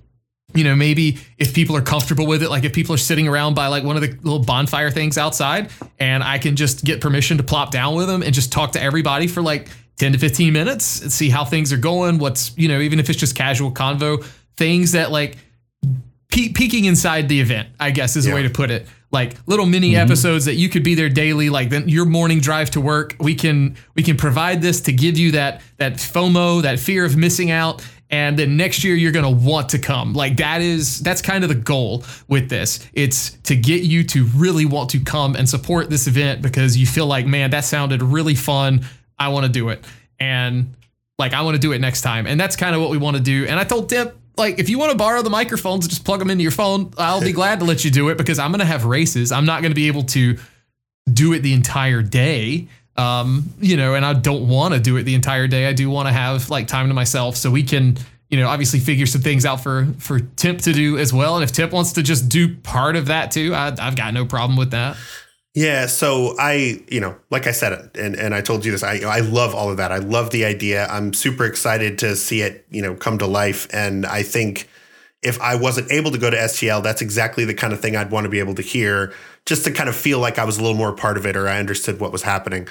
Speaker 2: You know, maybe if people are comfortable with it, like if people are sitting around by like one of the little bonfire things outside, and I can just get permission to plop down with them and just talk to everybody for like 10 to 15 minutes and see how things are going. What's, you know, even if it's just casual convo, things that like pe- peeking inside the event, I guess is a way to put it. Like little mini mm-hmm. episodes that you could be there daily, like then your morning drive to work. We can we can provide this to give you that that FOMO, that fear of missing out, and then next year you're gonna want to come. Like that is that's kind of the goal with this. It's to get you to really want to come and support this event because you feel like, man, that sounded really fun. I want to do it. And like I want to do it next time. And that's kind of what we want to do. And I told Timp, like, if you want to borrow the microphones, just plug them into your phone. I'll be glad to let you do it because I'm gonna have races. I'm not gonna be able to do it the entire day. Um, you know, and I don't want to do it the entire day. I do want to have like time to myself so we can, you know, obviously figure some things out for for Timp to do as well. And if Timp wants to just do part of that too, I, I've got no problem with that.
Speaker 3: Yeah, so I, you know, like I said, and and I told you this, I I love all of that. I love the idea. I'm super excited to see it, you know, come to life. And I think if I wasn't able to go to SGL, that's exactly the kind of thing I'd want to be able to hear, just to kind of feel like I was a little more part of it or I understood what was happening.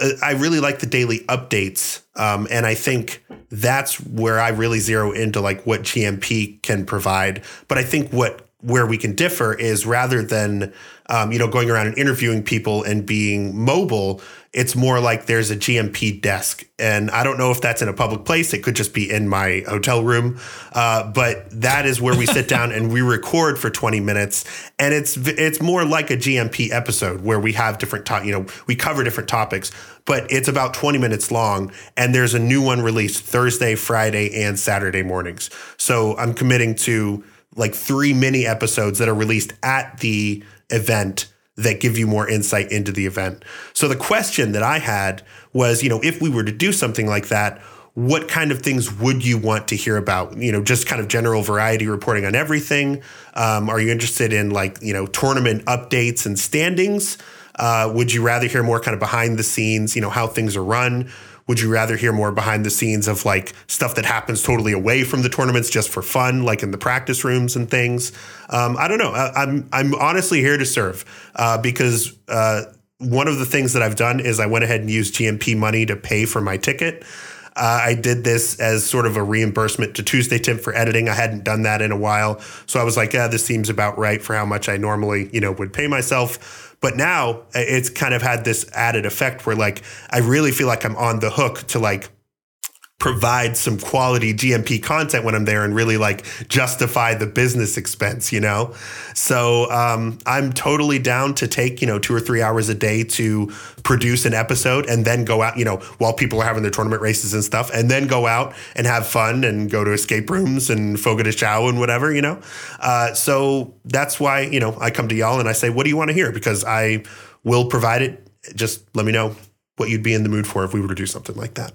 Speaker 3: Uh, I really like the daily updates, um, and I think that's where I really zero into like what GMP can provide. But I think what where we can differ is rather than um, you know going around and interviewing people and being mobile it's more like there's a gmp desk. And i don't know if that's in a public place. It could just be in my hotel room. Uh, but that is where we sit down and we record for 20 minutes. And it's it's more like a gmp episode where we have different to- you know we cover different topics but it's about 20 minutes long. And there's a new one released thursday friday and saturday mornings. So i'm committing to like three mini episodes that are released at the event that give you more insight into the event. So the question that I had was, you know, if we were to do something like that, what kind of things would you want to hear about? You know, just kind of general variety reporting on everything. Um, are you interested in like, you know, tournament updates and standings? Uh, would you rather hear more kind of behind the scenes, you know, how things are run? Would you rather hear more behind the scenes of like stuff that happens totally away from the tournaments just for fun, like in the practice rooms and things? Um, I don't know. I, am I'm, I'm honestly here to serve uh, because uh, one of the things that I've done is I went ahead and used GMP money to pay for my ticket. Uh, I did this as sort of a reimbursement to Tuesday Tim for editing. I hadn't done that in a while, so I was like, "Yeah, this seems about right for how much I normally, you know, would pay myself." But now uh, it's kind of had this added effect where like I really feel like I'm on the hook to like provide some quality GMP content when I'm there and really like justify the business expense, you know? So um, I'm totally down to take, you know, two or three hours a day to produce an episode and then go out, you know, while people are having their tournament races and stuff, and then go out and have fun and go to escape rooms and Fogo de Chao and whatever, you know? Uh, so that's why, you know, I come to y'all and I say, what do you want to hear? Because I will provide it. Just let me know what you'd be in the mood for if we were to do something like that.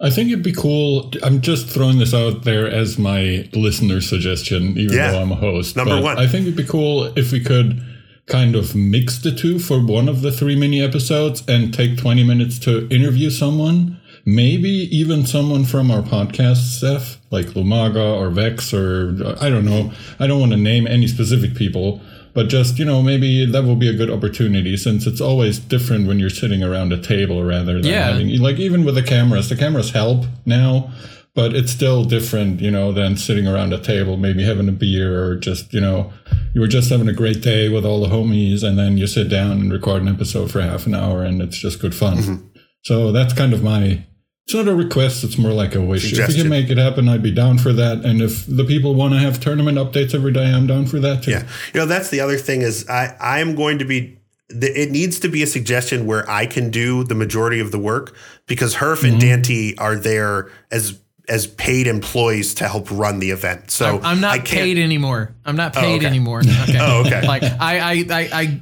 Speaker 1: I think it'd be cool. I'm just throwing this out there as my listener suggestion, even yeah. though I'm a host.
Speaker 3: Number one.
Speaker 1: I think it'd be cool if we could kind of mix the two for one of the three mini episodes and take 20 minutes to interview someone. Maybe even someone from our podcast staff, like Lumaga or Vex, or I don't know. I don't want to name any specific people, but just you know maybe that will be a good opportunity since it's always different when you're sitting around a table rather than yeah. having like even with the cameras the cameras help now but it's still different you know than sitting around a table maybe having a beer or just you know you were just having a great day with all the homies and then you sit down and record an episode for half an hour and it's just good fun mm-hmm. so that's kind of my it's not a request, it's more like a wish. Suggestion. If we can make it happen, I'd be down for that. And if the people want to have tournament updates every day, I'm down for that too.
Speaker 3: Yeah. You know, that's the other thing is I, I am going to be it needs to be a suggestion where I can do the majority of the work because Herf mm-hmm. and Dante are there as as paid employees to help run the event. So
Speaker 2: I'm not paid anymore. I'm not paid oh, okay. anymore.
Speaker 3: Okay. oh, okay.
Speaker 2: Like I, I, I, I,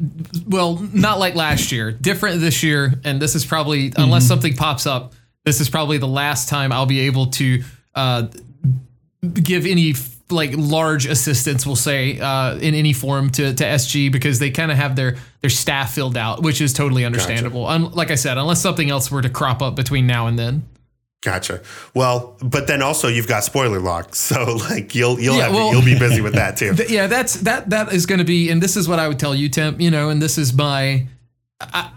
Speaker 2: well, not like last year. Different this year, and this is probably mm-hmm. unless something pops up this is probably the last time I'll be able to uh, give any like large assistance, we'll say, uh, in any form to, to SG because they kind of have their their staff filled out, which is totally understandable. Gotcha. Like I said, unless something else were to crop up between now and then.
Speaker 3: Gotcha. Well, but then also you've got spoiler log, so like you'll you'll yeah, have, well, you'll be busy with that too.
Speaker 2: Th- yeah, that's that that is going to be, and this is what I would tell you, Tim. You know, and this is my, I,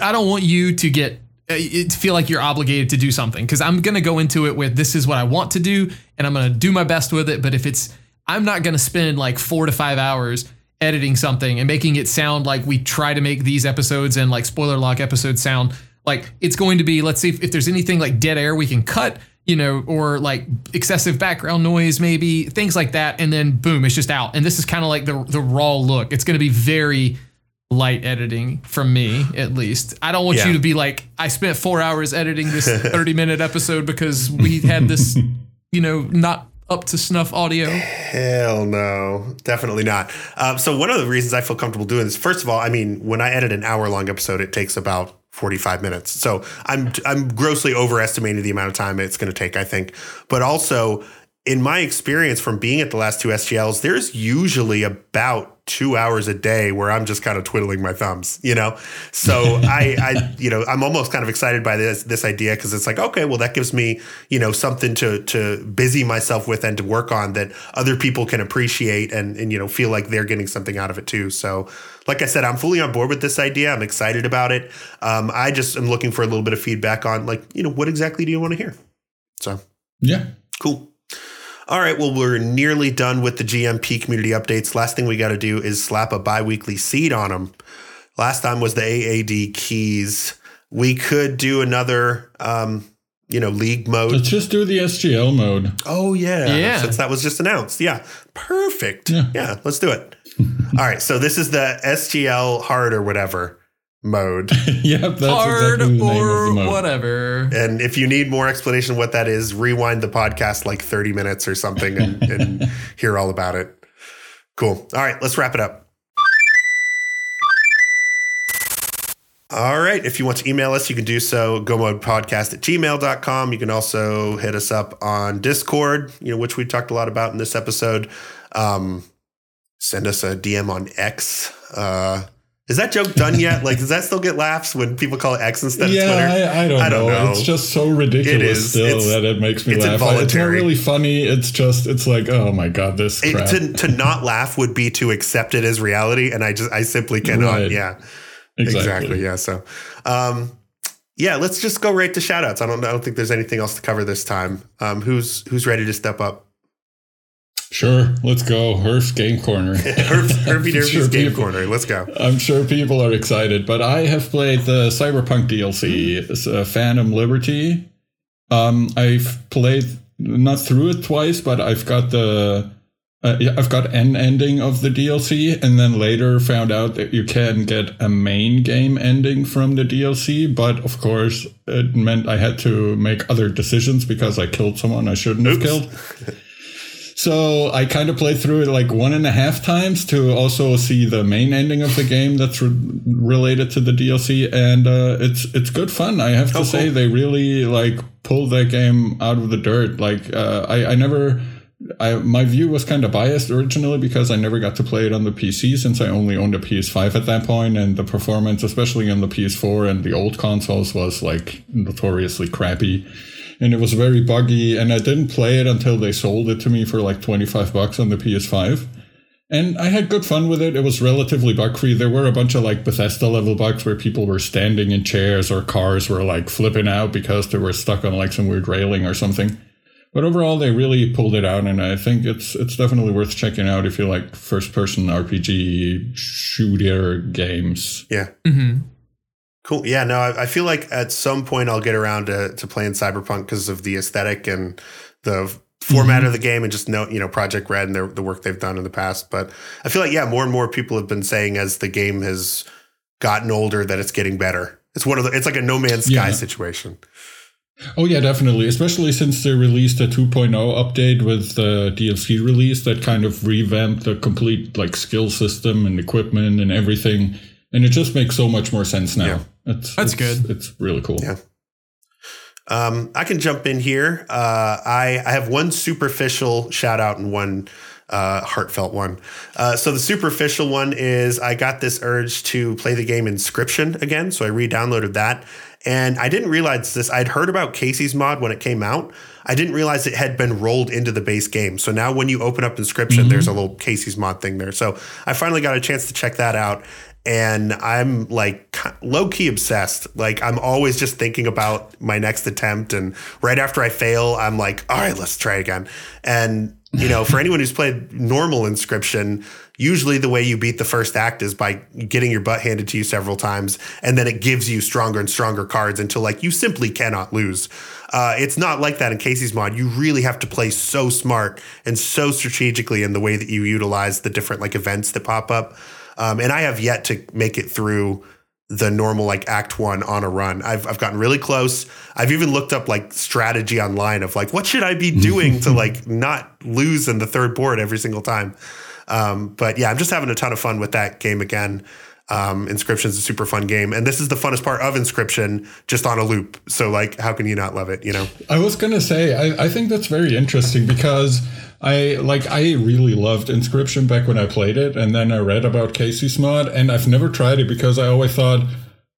Speaker 2: I don't want you to get Uh, feel like you're obligated to do something because I'm going to go into it with this is what I want to do and I'm going to do my best with it. But if it's, I'm not going to spend like four to five hours editing something and making it sound like we try to make these episodes and like spoiler log episodes sound like it's going to be, let's see if, if there's anything like dead air we can cut, you know, or like excessive background noise, maybe things like that. And then boom, it's just out. And this is kind of like the, the raw look. It's going to be very, light editing from me at least. I don't want yeah. you to be like I spent 4 hours editing this 30 minute episode because we had this you know not up to snuff audio.
Speaker 3: Hell no, definitely not. Um, so one of the reasons I feel comfortable doing this, first of all, I mean, when I edit an hour long episode, it takes about 45 minutes. So I'm I'm grossly overestimating the amount of time it's going to take, I think. But also, in my experience from being at the last two SGLs, there's usually about two hours a day where I'm just kind of twiddling my thumbs, you know? So I, I, you know, I'm almost kind of excited by this, this idea because it's like, okay, well, that gives me, you know, something to, to busy myself with and to work on that other people can appreciate and, and, you know, feel like they're getting something out of it too. So like I said, I'm fully on board with this idea. I'm excited about it. Um, I just am looking for a little bit of feedback on like, you know, what exactly do you want to hear? So,
Speaker 1: yeah,
Speaker 3: cool. All right, well, we're nearly done with the GMP community updates. Last thing we got to do is slap a bi weekly seed on them. Last time was the AAD keys. We could do another, um, you know, league mode.
Speaker 1: Let's just do the SGL mode.
Speaker 3: Oh, yeah.
Speaker 2: Yeah.
Speaker 3: Since that was just announced. Yeah. Perfect.
Speaker 1: Yeah.
Speaker 3: Yeah, let's do it. All right, so this is the SGL hard or whatever mode.
Speaker 1: yep, that's
Speaker 2: Hard
Speaker 1: exactly the name of
Speaker 2: or
Speaker 1: the mode.
Speaker 2: whatever.
Speaker 3: And if you need more explanation of what that is, rewind the podcast like 30 minutes or something and, and hear all about it. Cool. All right, let's wrap it up. All right. If you want to email us, you can do so. GoModePodcast at gmail.com. You can also hit us up on Discord, you know, which we talked a lot about in this episode. Um, send us a DM on X. Uh, is that joke done yet? like, does that still get laughs when people call it X instead
Speaker 1: yeah,
Speaker 3: of Twitter?
Speaker 1: I, I, don't
Speaker 3: I don't
Speaker 1: know.
Speaker 3: know.
Speaker 1: It's just so ridiculous
Speaker 3: It
Speaker 1: still
Speaker 3: It's-
Speaker 1: that it makes me
Speaker 3: it's
Speaker 1: laugh. It's not really funny. It's just, it's like, oh my God, this
Speaker 3: It- to, to not laugh would be to accept it as reality. And I just, I simply cannot.
Speaker 1: Right.
Speaker 3: Yeah.
Speaker 1: exactly.
Speaker 3: Exactly. Yeah. So, um, yeah, let's just go right to shout outs. I don't I don't think there's anything else to cover this time. Um, who's who's ready to step up?
Speaker 1: Sure, let's go. Herf's Game Corner.
Speaker 3: Herb, Herbie
Speaker 1: I'm sure
Speaker 3: Game
Speaker 1: people-
Speaker 3: Corner. Let's go.
Speaker 1: I'm sure people are excited, but I have played the Cyberpunk DLC, uh, Phantom Liberty. Um, I've played not through it twice, but I've got the uh, I've got an ending of the DLC, and then later found out that you can get a main game ending from the DLC. But of course, it meant I had to make other decisions because I killed someone I shouldn't have killed. So I kind of played through it like one and a half times to also see the main ending of the game that's re- related to the DLC, and uh, it's it's good fun. I have to
Speaker 3: Oh,
Speaker 1: say
Speaker 3: cool.
Speaker 1: they really like pulled that game out of the dirt. Like uh, I I never. I, my view was kind of biased originally because I never got to play it on the PC since I only owned a PS5 at that point, and the performance, especially on the PS4 and the old consoles, was like notoriously crappy and it was very buggy and i didn't play it until they sold it to me for like 25 bucks on the ps5 and i had good fun with it. It was relatively bug free there were a bunch of like bethesda level bugs where people were standing in chairs or cars were like flipping out because they were stuck on like some weird railing or something. But overall they really pulled it out and i think it's it's definitely worth checking out if you like first person rpg shooter games.
Speaker 3: Yeah.
Speaker 2: hmm
Speaker 3: Cool. Yeah. No, I, I feel like at some point I'll get around to to playing Cyberpunk because of the aesthetic and the format
Speaker 1: Mm-hmm.
Speaker 3: of the game and just know you know Project Red and their, the work they've done in the past. But I feel like yeah, more and more people have been saying as the game has gotten older that it's getting better. It's one of the it's like a No Man's Sky
Speaker 1: Yeah.
Speaker 3: situation.
Speaker 1: Oh yeah, definitely. Especially since they released a 2.0 update with the DLC release that kind of revamped the complete like skill system and equipment and everything, and it just makes so much more sense now.
Speaker 3: Yeah.
Speaker 1: It's,
Speaker 2: That's
Speaker 1: it's-
Speaker 2: good.
Speaker 1: It's really cool.
Speaker 3: Yeah. Um, I can jump in here. Uh, I, I have one superficial shout out and one uh, heartfelt one. Uh, so the superficial one is I got this urge to play the game Inscryption again, so I re-downloaded that, and I didn't realize this. I'd heard about Kaycee's mod when it came out. I didn't realize it had been rolled into the base game. So now when you open up Inscryption, there's a little Kaycee's mod thing there. So I finally got a chance to check that out. And I'm like low key obsessed. Like I'm always just thinking about my next attempt. And right after I fail, I'm like, all right, let's try again. And you know, for anyone who's played normal inscryption, usually the way you beat the first act is by getting your butt handed to you several times, and then it gives you stronger and stronger cards until like you simply cannot lose. Uh, it's not like that in Kaycee's mod. You really have to play so smart and so strategically in the way that you utilize the different like events that pop up. Um, and I have yet to make it through the normal like act one on a run. I've I've gotten really close. I've even looked up like strategy online of like what should I be doing to like not lose in the third board every single time. Um, but yeah, I'm just having a ton of fun with that game again. Um, is a super fun game, and this is the funnest part of Inscryption, just on a loop. So like, how can you not love it? You know?
Speaker 1: I was gonna say, I, I think that's very interesting because I like I really loved Inscryption back when I played it, and then I read about Kaycee's mod, and I've never tried it because I always thought,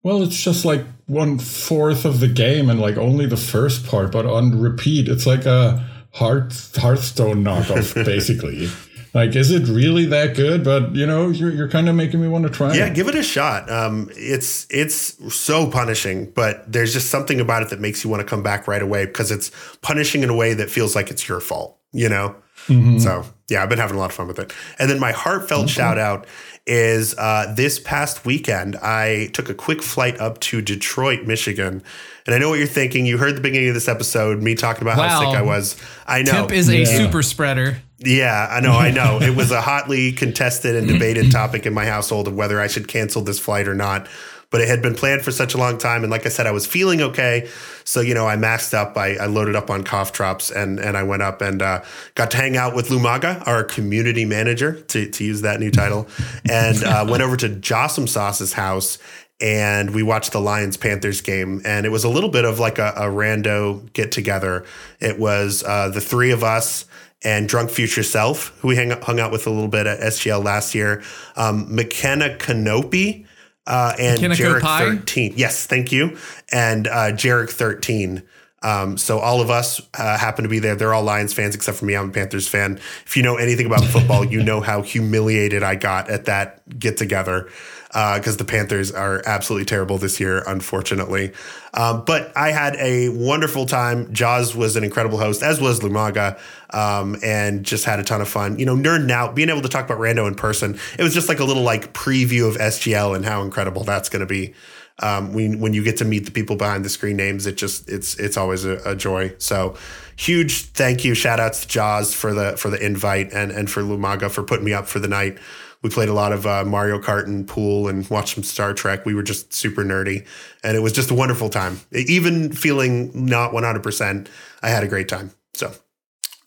Speaker 1: well, it's just like one fourth of the game and like only the first part, but on repeat, it's like a Hearth Hearthstone knockoff, basically. Like, is it really that good? But you know, you're you're kind of making me want to try it.
Speaker 3: Yeah,
Speaker 1: it.
Speaker 3: give it a shot. Um, it's it's so punishing, but there's just something about it that makes you want to come back right away because it's punishing in a way that feels like it's your fault. You know?
Speaker 1: Mm-hmm.
Speaker 3: So yeah, I've been having a lot of fun with it. And then my heartfelt shout out is uh, this past weekend, I took a quick flight up to Detroit, Michigan. And I know what you're thinking. You heard the beginning of this episode, me talking about how sick I was. I know.
Speaker 2: Timp is a
Speaker 1: Yeah.
Speaker 2: super spreader.
Speaker 3: Yeah, I know, I know. it was a hotly contested and debated topic in my household of whether I should cancel this flight or not. But it had been planned for such a long time, and like I said, I was feeling okay. So you know, I masked up. I, I loaded up on cough drops, and and I went up and uh, got to hang out with Lumaga, our community manager, to to use that new title, and uh, went over to Jossum Sauce's house. And we watched the Lions Panthers game, and it was a little bit of like a, a rando get together. It was uh, the three of us and Drunk Future Self, who we hang, hung out with a little bit at SGL last year, um, McKenna Canopy, uh, and Jarek 13. Yes, thank you. And uh, Jarek 13. Um, so all of us uh, happen to be there. They're all Lions fans except for me. I'm a Panthers fan. If you know anything about football, you know how humiliated I got at that get together because the Panthers are absolutely terrible this year, unfortunately. Um, but I had a wonderful time. Jaws was an incredible host, as was Lumaga, um, and just had a ton of fun. You know, nerding out, being able to talk about Rando in person. It was just like a little like preview of SGL and how incredible that's going to be. Um, when when you get to meet the people behind the screen names, it just it's it's always a, a joy. So huge thank you, shout outs to Jaws for the for the invite and and for Lumaga for putting me up for the night. We played a lot of uh, Mario Kart and pool and watched some Star Trek. We were just super nerdy, and it was just a wonderful time. Even feeling not one hundred percent, I had a great time. So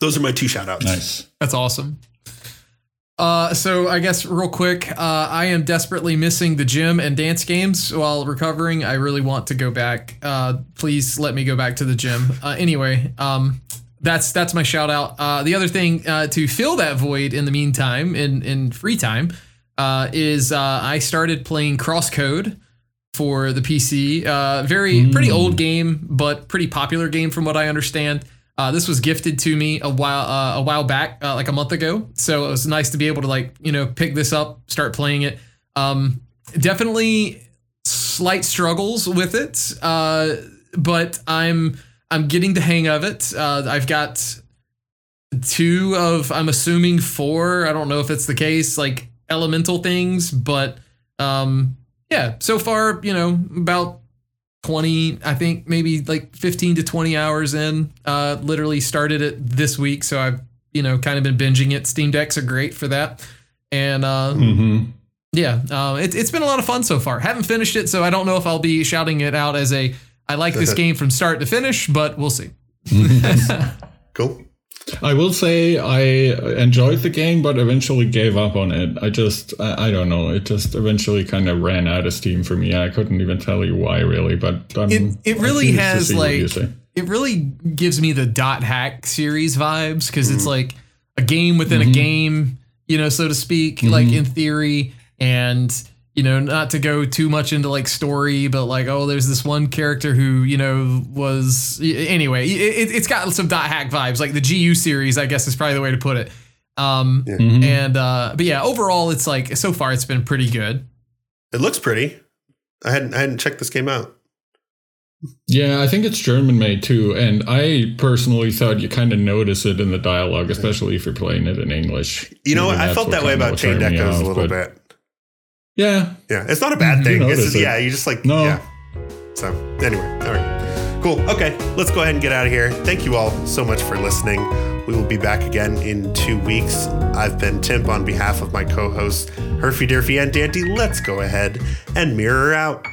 Speaker 3: those are my two shout outs.
Speaker 1: Nice.
Speaker 2: That's awesome. Uh, so I guess real quick, uh, I am desperately missing the gym and dance games while recovering. I really want to go back. Uh, please let me go back to the gym. Uh, anyway, um, that's that's my shout out. Uh, the other thing uh, to fill that void in the meantime, in in free time, uh, is uh, I started playing CrossCode for the PC. Uh, very pretty old game, but pretty popular game from what I understand. Uh, this was gifted to me a while uh, a while back, uh, like a month ago. So it was nice to be able to like you know pick this up, start playing it. Um, definitely slight struggles with it, uh, but I'm I'm getting the hang of it. Uh, I've got two of I'm assuming four. I don't know if it's the case, like elemental things, but um, yeah. So far, you know, about 20 i think maybe like 15 to 20 hours in uh literally started it this week so i've you know kind of been binging it steam decks are great for that and uh
Speaker 1: hmm
Speaker 2: yeah uh, it, it's been a lot of fun so far haven't finished it so i don't know if i'll be shouting it out as a i like this game from start to finish but we'll see
Speaker 3: Cool.
Speaker 1: I will say I enjoyed the game, but eventually gave up on it. I just, I, I don't know. It just eventually kind of ran out of steam for me. I couldn't even tell you why, really. But I'm,
Speaker 2: it, it
Speaker 1: I'm
Speaker 2: really has
Speaker 1: see what you
Speaker 2: like it really gives me the dot hack series vibes because it's mm-hmm. like a game within a mm-hmm. game you know so to speak like mm-hmm. in theory and you know not to go too much into like story but like oh there's this one character who you know was anyway it, it's got some dot hack vibes like the gu series i guess is probably the way to put it um
Speaker 1: Mhm.
Speaker 2: and uh but yeah overall it's like so far it's been pretty good
Speaker 3: It looks pretty. I hadn't I hadn't checked this game out.
Speaker 1: Yeah, I think it's German made too, and I personally thought you kind of notice it in the dialogue, especially if you're playing it in English.
Speaker 3: You know, what? I felt that way about
Speaker 1: what Chained
Speaker 3: Echoes a little
Speaker 1: but-
Speaker 3: bit.
Speaker 1: Yeah,
Speaker 3: Yeah, it's not a bad mm-hmm.
Speaker 1: You
Speaker 3: thing. It's just,
Speaker 1: it.
Speaker 3: yeah, you just like
Speaker 1: No.
Speaker 3: yeah. So anyway, all right, cool. Okay, let's go ahead and get out of here. Thank you all so much for listening. We will be back again in two weeks. I've been Timp on behalf of my co-hosts Herfy Durfy and Dante. Let's go ahead and mirror out.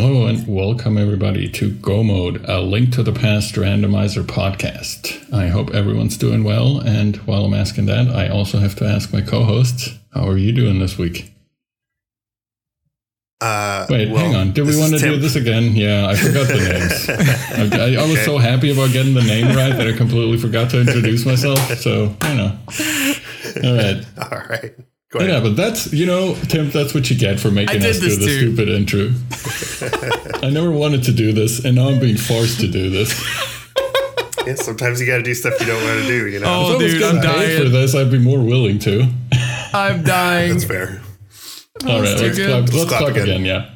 Speaker 1: Hello and welcome everybody to Go Mode, a link to the past randomizer podcast. I hope everyone's doing well, and while I'm asking that, I also have to ask my co-hosts, how are you doing this week?
Speaker 3: Uh,
Speaker 1: Wait,
Speaker 3: well,
Speaker 1: hang on. Did we want to
Speaker 3: is
Speaker 1: do this again? Yeah, I forgot the names. I, I, was so happy about getting the name right that I completely forgot to introduce myself. So, you know. All right.
Speaker 3: All right.
Speaker 1: Yeah, but that's, you know, Tim, that's what you get for making
Speaker 2: I did
Speaker 1: us do the stupid intro. I never wanted to do this, and now I'm being forced to do this.
Speaker 3: Yeah, sometimes you got to do stuff you don't want to do. You know.
Speaker 2: Oh,
Speaker 1: if I was
Speaker 2: dude,
Speaker 1: getting
Speaker 2: I'm dying.
Speaker 1: for this, I'd be more willing to.
Speaker 2: I'm dying.
Speaker 3: That's fair.
Speaker 1: All right, let's
Speaker 2: good.
Speaker 1: clap,
Speaker 3: Let's
Speaker 1: let's
Speaker 3: clap
Speaker 1: clap
Speaker 3: again.
Speaker 1: again. Yeah.